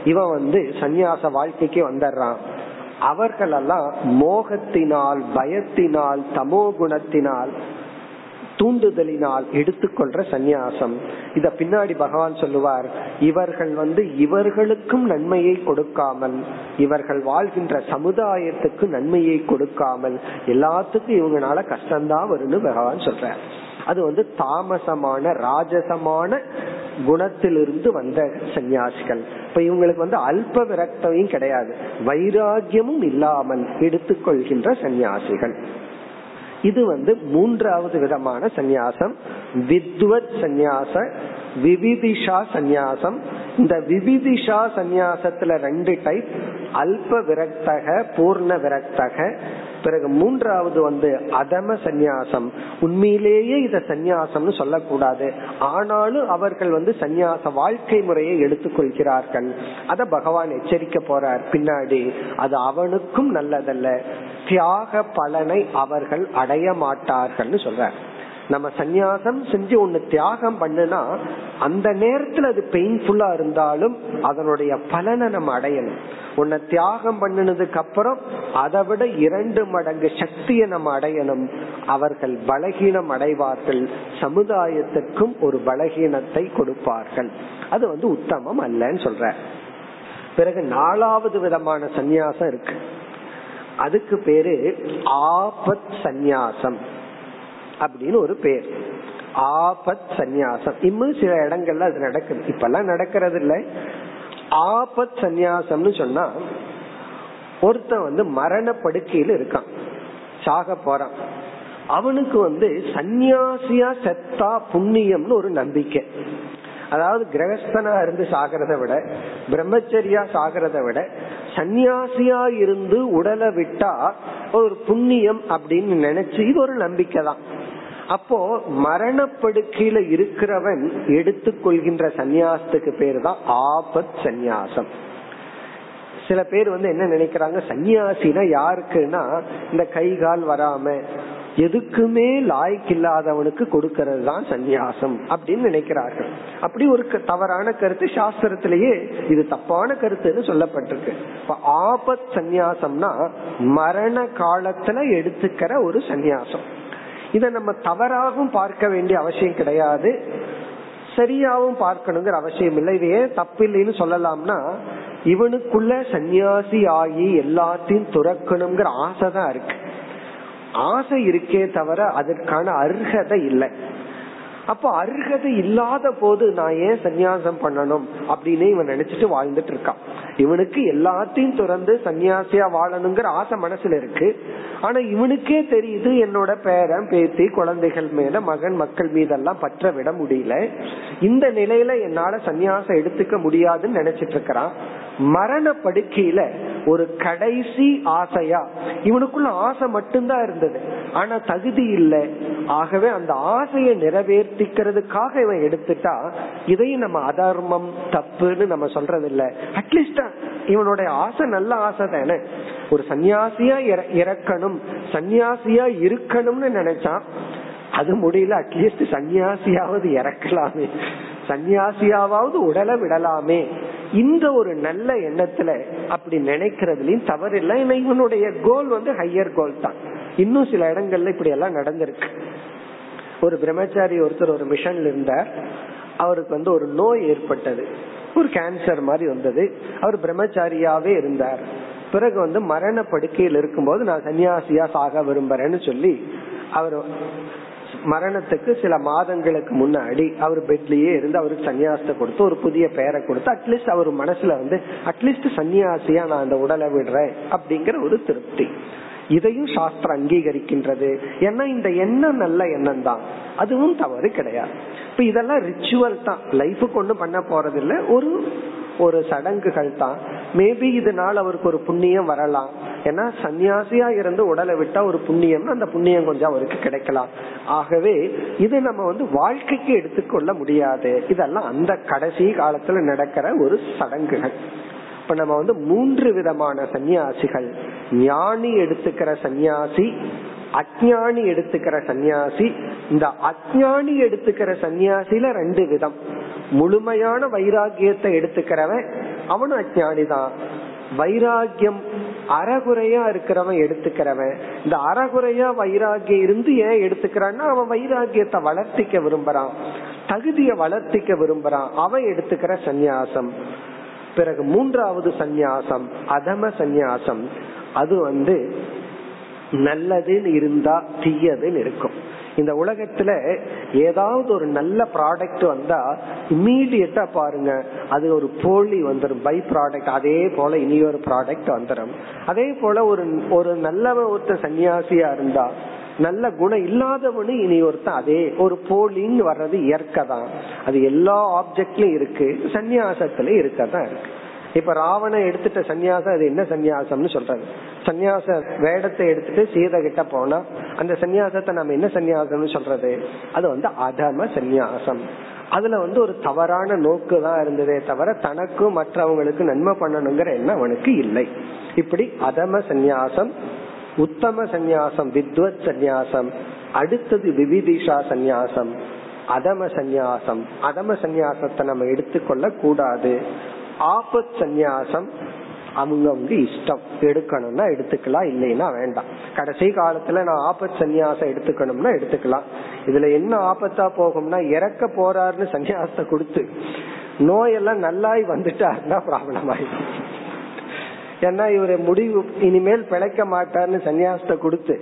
Speaker 1: இவன் வந்து சந்நியாச வாழ்க்கைக்கு வந்துடுறான் அவர்களெல்லாம் மோகத்தினால் பயத்தினால் தமோ குணத்தினால் தூண்டுதலினால் எடுத்துக்கொள்ற சந்நியாசம். இத பின்னாடி பகவான் சொல்லுவார் இவர்கள் வந்து இவர்களுக்கும் நன்மையை கொடுக்காமல் இவர்கள் வாழ்கின்ற சமுதாயத்துக்கு நன்மையை கொடுக்காமல் எல்லாத்துக்கும் இவங்கனால கஷ்டம்தான் வரும்னு பகவான் சொல்றார். அது வந்து தாமசமான ராஜசமான குணத்திலிருந்து வந்த சன்னியாசிகள் இப்ப இவங்களுக்கு வந்து அல்ப விரக்தையும் கிடையாது. வைராகியமும் இல்லாமல் எடுத்துக்கொள்கின்ற சன்னியாசிகள் இது வந்து மூன்றாவது விதமான சந்நியாசம். வித்வத் சந்நியாச விவிதிஷா சந்நியாசம். இந்த விவிதிஷா சந்நியாசத்துல ரெண்டு டைப் அல்ப விரக்தக பூர்ண விரக்தக. பிறகு மூன்றாவது வந்து அதம சந்நியாசம். உண்மையிலேயே இத சந்நியாசம்னு சொல்லக்கூடாது. ஆனாலும் அவர்கள் வந்து சந்நியாச வாழ்க்கை முறையை எடுத்துக்கொள்கிறார்கள் அத பகவான் எச்சரிக்க போறார். பின்னாடி அது அவனுக்கும் நல்லதல்ல. தியாக பலனை அவர்கள் அடைய மாட்டார்கள் சொல்றார். நம்ம சந்நியாசம் செஞ்சு ஒண்ணு தியாகம் பண்ணுனா அந்த நேரத்துல அது பெயின்ஃபுல்லா இருந்தாலும் அதனுடைய பலனை நம்ம அடையணும். உன்னை தியாகம் பண்ணினதுக்கு அப்புறம் அதை விட இரண்டு மடங்கு சக்தியை நம்ம அடையணும். அவர்கள் பலகீனம் அடைவார்கள். சமுதாயத்துக்கும் ஒரு பலகீனத்தை கொடுப்பார்கள். அது வந்து உத்தமம் அல்லன்னு சொல்ற. பிறகு நாலாவது விதமான சந்நியாசம் இருக்கு. அதுக்கு பேரு ஆபத் சந்நியாசம். அப்படின்னு ஒரு பேர். ஆபத் சந்நியாசம். இன்னும் சில இடங்கள்ல அது நடக்குது. இப்பெல்லாம் நடக்கிறது இல்ல ஆபத் சந்நியாசம்னு சொன்னா ஒருத்தன் வந்து மரண படுக்கையில இருக்கான். சாக போறான். அவனுக்கு வந்து சந்நியாசியா செத்தா புண்ணியம்னு ஒரு நம்பிக்கை. அதாவது கிரகஸ்தனா இருந்து சாகிறத விட பிரம்மச்சரியா சாகிறத விட சந்நியாசியா இருந்து உடலை விட்டா ஒரு புண்ணியம் அப்படின்னு நினைச்சு இது ஒரு நம்பிக்கை தான் அப்போ மரணப்படுக்கையில இருக்கிறவன் எடுத்துக்கொள்கின்ற சந்நியாசத்துக்கு பேர் தான் ஆபத் சந்நியாசம். சில பேர் வந்து என்ன நினைக்கிறாங்க சன்னியாசினா யாருக்குன்னா இந்த கை கால் வராம எதுக்குமே லாய்க்கு இல்லாதவனுக்கு கொடுக்கறது தான் சந்நியாசம் அப்படின்னு நினைக்கிறார்கள். அப்படி ஒரு தவறான கருத்து சாஸ்திரத்திலேயே இது தப்பான கருத்துன்னு சொல்லப்பட்டிருக்கு. இப்ப ஆபத் சந்நியாசம்னா மரண காலத்துல எடுத்துக்கிற ஒரு சந்நியாசம். இதை நம்ம தவறாகவும் பார்க்க வேண்டிய அவசியம் கிடையாது. சரியாவும் பார்க்கணுங்கிற அவசியம் இல்லை. இது ஏன் தப்பில்லைன்னு சொல்லலாம்னா இவனுக்குள்ள சந்நியாசி ஆகி எல்லாத்தையும் துறக்கணுங்கிற ஆசை தான் இருக்கு. ஆசை இருக்கே தவிர அதற்கான அர்ஹதை இல்லை. அப்போ அருகது இல்லாத போது நான் ஏன் சந்நியாசம் பண்ணணும் அப்படின்னு இவன் நினைச்சிட்டு வாழ்ந்துட்டு இருக்கான். இவனுக்கு எல்லாத்தையும் துறந்து சன்னியாசியா வாழணுங்கிற ஆசை மனசுல இருக்கு. ஆனா இவனுக்கே தெரியுது என்னோட பேரன் பேத்தி குழந்தைகள் மேல மகன் மக்கள் மீதெல்லாம் பற்ற விட முடியல. இந்த நிலையில என்னால சன்னியாசம் எடுத்துக்க முடியாதுன்னு நினைச்சிட்டு இருக்கிறான். மரண படுக்கையில ஒரு கடைசி ஆசையா இவனுக்குள்ள ஆசை மட்டும்தான் இருந்தது. ஆனா தகுதி இல்லை. ஆகவே அந்த ஆசையை நிறைவேற்றிக்கிறதுக்காக இவன் எடுத்துட்டா இதையும் நம்ம அதர்மம் தப்புன்னு நம்ம சொல்றது இல்ல அட்லீஸ்ட் இவனுடைய ஆசை நல்ல ஆசை தானே. ஒரு சன்னியாசியா இறக்கணும் சன்னியாசியா இருக்கணும்னு நினைச்சான் அது முடியல அட்லீஸ்ட் சன்னியாசியாவது இறக்கலாமே. சன்னியாசியாவது உடலை விடலாமே. இந்த ஒரு நல்ல எண்ணத்துல அப்படி நினைக்கிறதுலயும் தவறு இல்லை இவனுடைய கோல் வந்து ஹையர் கோல் தான். இன்னும் சில இடங்கள்ல இப்படி எல்லாம் நடந்திருக்கு. ஒரு பிரம்மச்சாரி ஒருத்தர் ஒரு மிஷன்ல இருந்தார். அவருக்கு வந்து ஒரு நோய் ஏற்பட்டது. ஒரு கேன்சர் மாதிரி வந்தது. அவர் பிரம்மச்சாரியாவே இருந்தார். பிறகு வந்து மரண படுக்கையில் இருக்கும்போது நான் சன்னியாசியா சாக விரும்புறேன்னு சொல்லி அவர் மரணத்துக்கு சில மாதங்களுக்கு முன்னாடி அவர் பெட்லயே இருந்து அவருக்கு சன்னியாசத்தை கொடுத்து ஒரு புதிய பெயரை கொடுத்து அட்லீஸ்ட் அவர் மனசுல வந்து அட்லீஸ்ட் சன்னியாசியா நான் அந்த உடலை விடுறேன் அப்படிங்கிற ஒரு திருப்தி. இதையும் சாஸ்திரம் அங்கீகரிக்கின்றது. ஏன்னா இந்த எண்ணம் நல்ல எண்ணம் தான் அதுவும் தவறு கிடையாது. இப்ப இதெல்லாம் ரிச்சுவல் தான். லைஃபுக்கு ஒண்ணும் பண்ண போறது இல்லை ஒரு ஒரு சடங்குகள் தான். மேபி இதனால் அவருக்கு ஒரு புண்ணியம் வரலாம். ஏன்னா சன்னியாசியா இருந்து உடலை விட்டா ஒரு புண்ணியம் அந்த புண்ணியம் கொஞ்சம் அவருக்கு கிடைக்கலாம். ஆகவே இது நம்ம வந்து வாழ்க்கைக்கு எடுத்துக்கொள்ள முடியாது. இதெல்லாம் அந்த கடைசி காலத்துல நடக்கிற ஒரு சடங்குகள். இப்ப நம்ம வந்து மூன்று விதமான சந்நியாசிகள். ஞானி எடுத்துக்கிற சந்நியாசி அஜானி எடுத்துக்கிற சந்நியாசி. இந்த அஜானி எடுத்துக்கிற சந்நியாசில ரெண்டு விதம். முழுமையான வைராகியத்தை எடுத்துக்கிறவன் அவனும் அஜானி தான் வைராகியம் அறகுறையா இருக்கிறவன் எடுத்துக்கிறவன். இந்த அறகுறையா வைராகியம் இருந்து ஏன் எடுத்துக்கிறான்னா அவன் வைராகியத்தை வளர்த்திக்க விரும்புறான். தகுதியை வளர்த்திக்க விரும்புறான். அவன் எடுத்துக்கிற சந்நியாசம். பிறகு மூன்றாவது சந்நியாசம் அதம சந்நியாசம். அது வந்து நல்லதுன்னு இருந்தா தீயதுன்னு இருக்கும். இந்த உலகத்துல ஏதாவது ஒரு நல்ல ப்ராடக்ட் வந்தா இம்மீடியட்டா பாருங்க அது ஒரு போலி வந்துடும் பை ப்ராடக்ட் அதே போல இனி ஒரு ப்ராடக்ட் வந்துடும் அதே போல ஒரு ஒரு நல்ல ஒருத்தர் சன்னியாசியா இருந்தா நல்ல குணம் இல்லாதவனு இனி ஒருத்தன் அதே ஒரு போலின்னு வர்றது இயற்கை தான் அது எல்லா ஆப்ஜெக்ட்லயும் இருக்கு சன்னியாசத்துல இருக்கதான் இருக்கு. இப்ப ராவண எடுத்துட்ட சன்னியாசம் அது என்ன சன்னியாசம்னு சொல்றது சன்னியாச வேடத்தை எடுத்துட்டு சீதை கிட்ட போனா அந்த சன்னியாசத்தை நம்ம என்ன சன்னியாசம்னு சொல்றது? அது வந்து அதம சந்நியாசம். அதுல வந்து ஒரு தவறான நோக்கு தான் இருந்ததே தவிர தனக்கும் மற்றவங்களுக்கு நன்மை பண்ணணுங்கிற எண்ணம் அவனுக்கு இல்லை. இப்படி அதம சந்நியாசம் உத்தம சந்நியாசம் வித்வத் சந்நியாசம் அடுத்தது விவிதிஷா சந்நியாசம் அதம சந்நியாசம். அதம சந்நியாசத்தை நம்ம எடுத்துக்கொள்ள கூடாது ஆபத் சந்நியாசம் அவங்கவுங்க இஷ்டம். எடுக்கணும்னா எடுத்துக்கலாம் இல்லைன்னா வேண்டாம். கடைசி காலத்துல நான் ஆபத் சந்நியாசம் எடுத்துக்கணும்னா எடுத்துக்கலாம். இதுல என்ன ஆபத்தா போகும்னா இறக்க போறாருன்னு சந்நியாசத்தை கொடுத்து நோயெல்லாம் நல்லாய் வந்துட்டாருன்னா ப்ராப்ளம் ஆயிடுச்சு ஏன்னா இவரு முடிவு இனிமேல் பிழைக்க மாட்டார்னு சன்னியாசத்தை கொடுத்து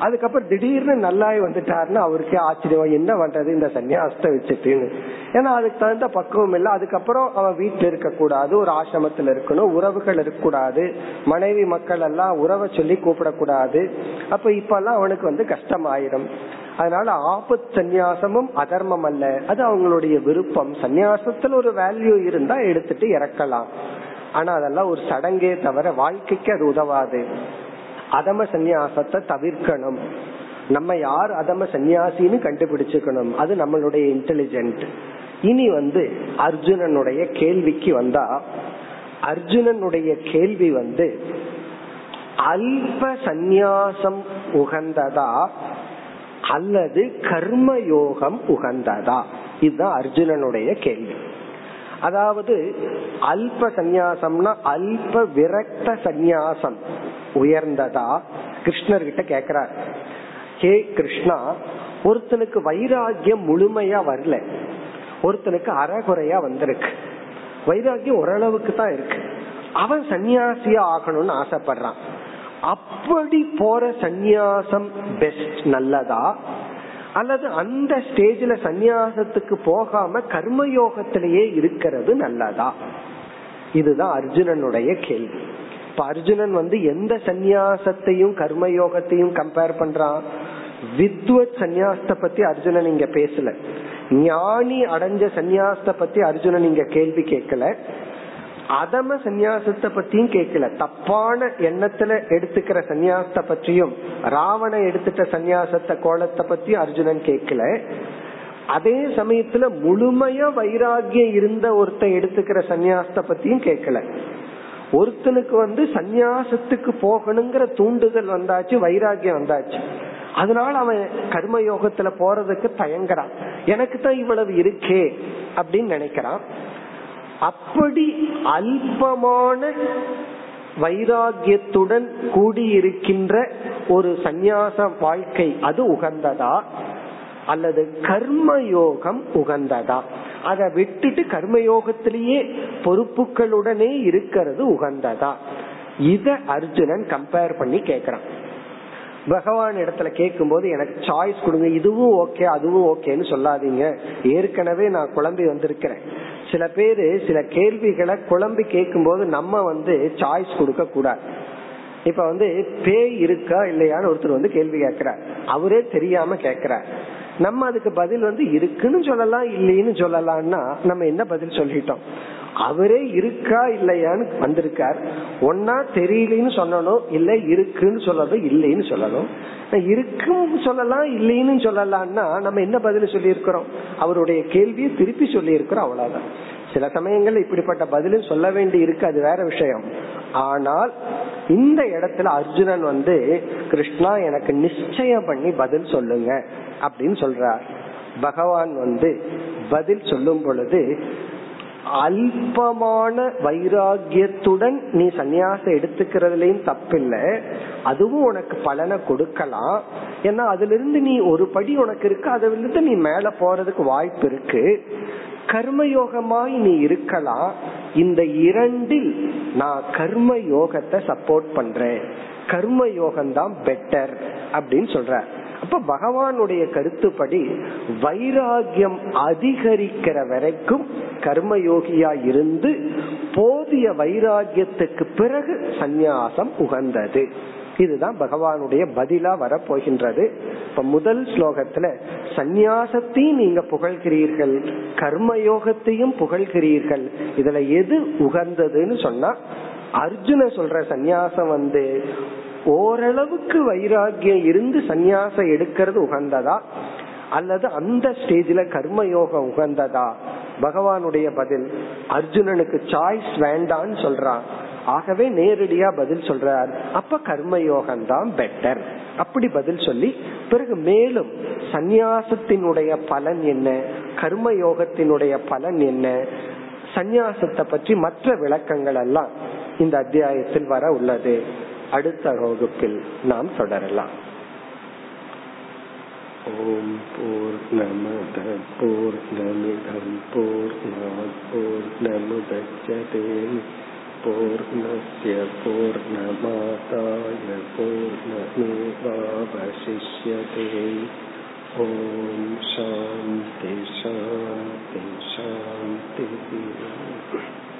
Speaker 1: அதுக்கப்புறம் திடீர்னு நல்லாய் வந்துட்டாருன்னு அவருக்கே ஆச்சரியம். என்ன பண்றது இந்த சன்னியாசத்தை வச்சுட்டுன்னு. ஏன்னா அதுக்கு தகுந்த பக்குவம் இல்லை. அதுக்கப்புறம் அவன் வீட்டுல இருக்க கூடாது ஒரு ஆசிரமத்துல இருக்கணும் உறவுகள் இருக்கக்கூடாது மனைவி மக்கள் எல்லாம் உறவை சொல்லி கூப்பிடக்கூடாது. அப்ப இப்ப எல்லாம் அவனுக்கு வந்து கஷ்டம் ஆயிரும் அதனால ஆபத் சந்நியாசமும் அதர்மம் அல்ல. அது அவங்களுடைய விருப்பம். சந்நியாசத்துல ஒரு வேல்யூ இருந்தா எடுத்துட்டு இறக்கலாம். ஆனா அதெல்லாம் ஒரு சடங்கே தவிர வாழ்க்கைக்கு அது உதவாது. அதம சந்நியாசத்தை தவிர்க்கணும். நம்ம யார் அதம சந்நியாசின்னு கண்டுபிடிச்சுக்கணும். அது நம்மளுடைய இன்டெலிஜென்ட் இனி வந்து அர்ஜுனனுடைய கேள்விக்கு வந்தா அர்ஜுனனுடைய கேள்வி வந்து அல்ப சந்நியாசம் உகந்ததா அல்லது கர்மயோகம் உகந்ததா? இதுதான் அர்ஜுனனுடைய கேள்வி. அதாவது அல்ப சந்நியாசம்னா அல்ப விரக்த சந்நியாசம். உயர்ந்ததா? கிருஷ்ணர்கிட்ட கேக்குறார். ஹே கிருஷ்ணா ஒருத்தனுக்கு வைராகியம் முழுமையா வரல. ஒருத்தனுக்கு அறகுறையா வந்திருக்கு. வைராகியம் ஓரளவுக்கு தான் இருக்கு. அவன் சன்னியாசியா ஆகணும்னு ஆசைப்படுறான். அப்படி போற சந்நியாசம் பெஸ்ட் நல்லதா? அல்லது அந்த ஸ்டேஜ்ல சந்நியாசத்துக்கு போகாம கர்மயோகத்திலேயே இருக்கிறது நல்லதா? இதுதான் அர்ஜுனனுடைய கேள்வி. இப்ப அர்ஜுனன் வந்து எந்த சந்நியாசத்தையும் கர்மயோகத்தையும் கம்பேர் பண்றான்? வித்வத் சந்நியாசத்தை பத்தி அர்ஜுனன் இங்க பேசல. ஞானி அடைஞ்ச சந்நியாசத்தை பத்தி அர்ஜுனன் இங்க கேள்வி கேட்கல. அதம சந்நியாசத்தை பத்தியும் கேட்கல. தப்பான எண்ணத்துல எடுத்துக்கிற சந்நியாசத்தை பற்றியும் ராவண எடுத்துட்ட சந்நியாசத்தை கோலத்தை பத்தியும் அர்ஜுனன் கேட்கல. அதே சமயத்துல முழுமையா வைராகியம் இருந்த ஒருத்த எடுத்துக்கிற சந்நியாசத்தை பத்தியும் கேட்கல. ஒருத்தனுக்கு வந்து சந்நியாசத்துக்கு போகணுங்கிற தூண்டுதல் வந்தாச்சு வைராகியம் வந்தாச்சு. அதனால அவன் கர்ம யோகத்துல போறதுக்கு தயங்குறான். எனக்கு தான் இவ்வளவு இருக்கே அப்படின்னு நினைக்கிறான். அப்படி அல்பமான வைராகியத்துடன் கூடியிருக்கின்ற ஒரு சந்நியாச வாழ்க்கை அது உகந்ததா? அல்லது கர்மயோகம் உகந்ததா? அதை விட்டுட்டு கர்மயோகத்திலேயே பொறுப்புகளுடனே இருக்கிறது உகந்ததா? இத அர்ஜுனன் கம்பேர் பண்ணி கேக்குறான் பகவான் இடத்துல கேட்கும் போது எனக்கு சாய்ஸ் கொடுங்க இதுவும் ஓகே அதுவும் ஓகேன்னு சொல்லாதீங்க. ஏற்கனவே நான் குழம்பி வந்திருக்கிறேன். சில பேரு சில கேள்விகளை குழம்பி கேட்கும் போது நம்ம வந்து சாய்ஸ் கொடுக்க கூடாது. இப்ப வந்து பேய் இருக்கா இல்லையான்னு ஒருத்தர் வந்து கேள்வி கேட்கிறார். அவரே தெரியாம கேக்குறார் நம்ம அதுக்கு பதில் வந்து இருக்குன்னு சொல்லலாம் இல்லைன்னு சொல்லலாம்னா நம்ம என்ன பதில் சொல்லிட்டோம்? அவரே இருக்கா இல்லையான்னு வந்திருக்கார். ஒன்னா தெரியலன்னு சொல்லணும் இல்ல இருக்குன்னு சொல்லணும் இல்லைன்னு சொல்லணும் இருக்குன்னு சொல்லலாம் இல்லைன்னு சொல்லலாம்னா நம்ம என்ன பதில் சொல்லி இருக்கிறோம் அவருடைய கேள்வியை திருப்பி சொல்லி இருக்கிறோம் அவ்வளவுதான். சில சமயங்கள்ல இப்படிப்பட்ட பதிலும் சொல்ல வேண்டி இருக்கு அது வேற விஷயம். ஆனால் இந்த இடத்துல அர்ஜுனன் வந்து கிருஷ்ணா எனக்கு நிச்சயம் பண்ணி பதில் சொல்லுங்க அப்படின்னு சொல்றார். பகவான் வந்து பதில் சொல்லும் பொழுது அல்பமான வைராகியத்துடன் நீ சன்னியாசம் எடுத்துக்கிறதுலயும் தப்பில்லை. அதுவும் உனக்கு பலனை கொடுக்கலாம். ஏன்னா அதுல இருந்து நீ ஒரு படி உனக்கு இருக்கு அதுல இருந்து நீ மேல போறதுக்கு வாய்ப்பு இருக்கு. கர்மயோகமாய் நீ இருக்கலாம். இந்த இரண்டில் நான் கர்ம யோகத்தை சப்போர்ட் பண்றேன். கர்ம யோகம் தான் பெட்டர் அப்படின்னு சொல்ற. அப்ப பகவானுடைய கருத்துப்படி வைராகியம் அதிகரிக்கிற வரைக்கும் கர்மயோகியா இருந்து போதிய வைராகியத்துக்கு பிறகு சந்நியாசம் உகந்தது. இதுதான் பகவானுடைய பதிலா வரப்போகின்றது. இப்ப முதல் ஸ்லோகத்துல சந்நியாசத்தையும் நீங்க புகழ்கிறீர்கள் கர்மயோகத்தையும் புகழ்கிறீர்கள் இதுல எது உகந்ததுன்னு சொன்னா அர்ஜுன சொல்ற சந்நியாசம் வந்து ஓரளவுக்கு வைராகியம் இருந்து சந்நியாசம் எடுக்கிறது உகந்ததா? அல்லது அந்த ஸ்டேஜ்ல கர்மயோகம் உகந்ததா? பகவானுடைய பதில் அர்ஜுனனுக்கு சாய்ஸ் வேண்டான்னு சொல்றான். ஆகவே நேரடியா பதில் சொல்றார். அப்ப கர்மயோகம் தான் பெட்டர் அப்படி பதில் சொல்லி பிறகு மேலும் சந்நியாசத்தினுடைய பலன் என்ன? கர்ம யோகத்தினுடைய பலன் என்ன? சந்நியாசத்தை பற்றி மற்ற விளக்கங்கள் எல்லாம் இந்த அத்தியாயத்தில் வர உள்ளது. அடுத்த வகுப்பில் நாம் தொடரலாம். ஓம் பூர்ணமத பூர்ணமிதம் பூர்ணாத் பூர்ணமுதச்சதேம் பூர்ணஸ்ய பூர்ணமாதாய பூர்ணமேவாவசிஷ்யதே. ஓம் சாந்தி சாந்தி சாந்தி.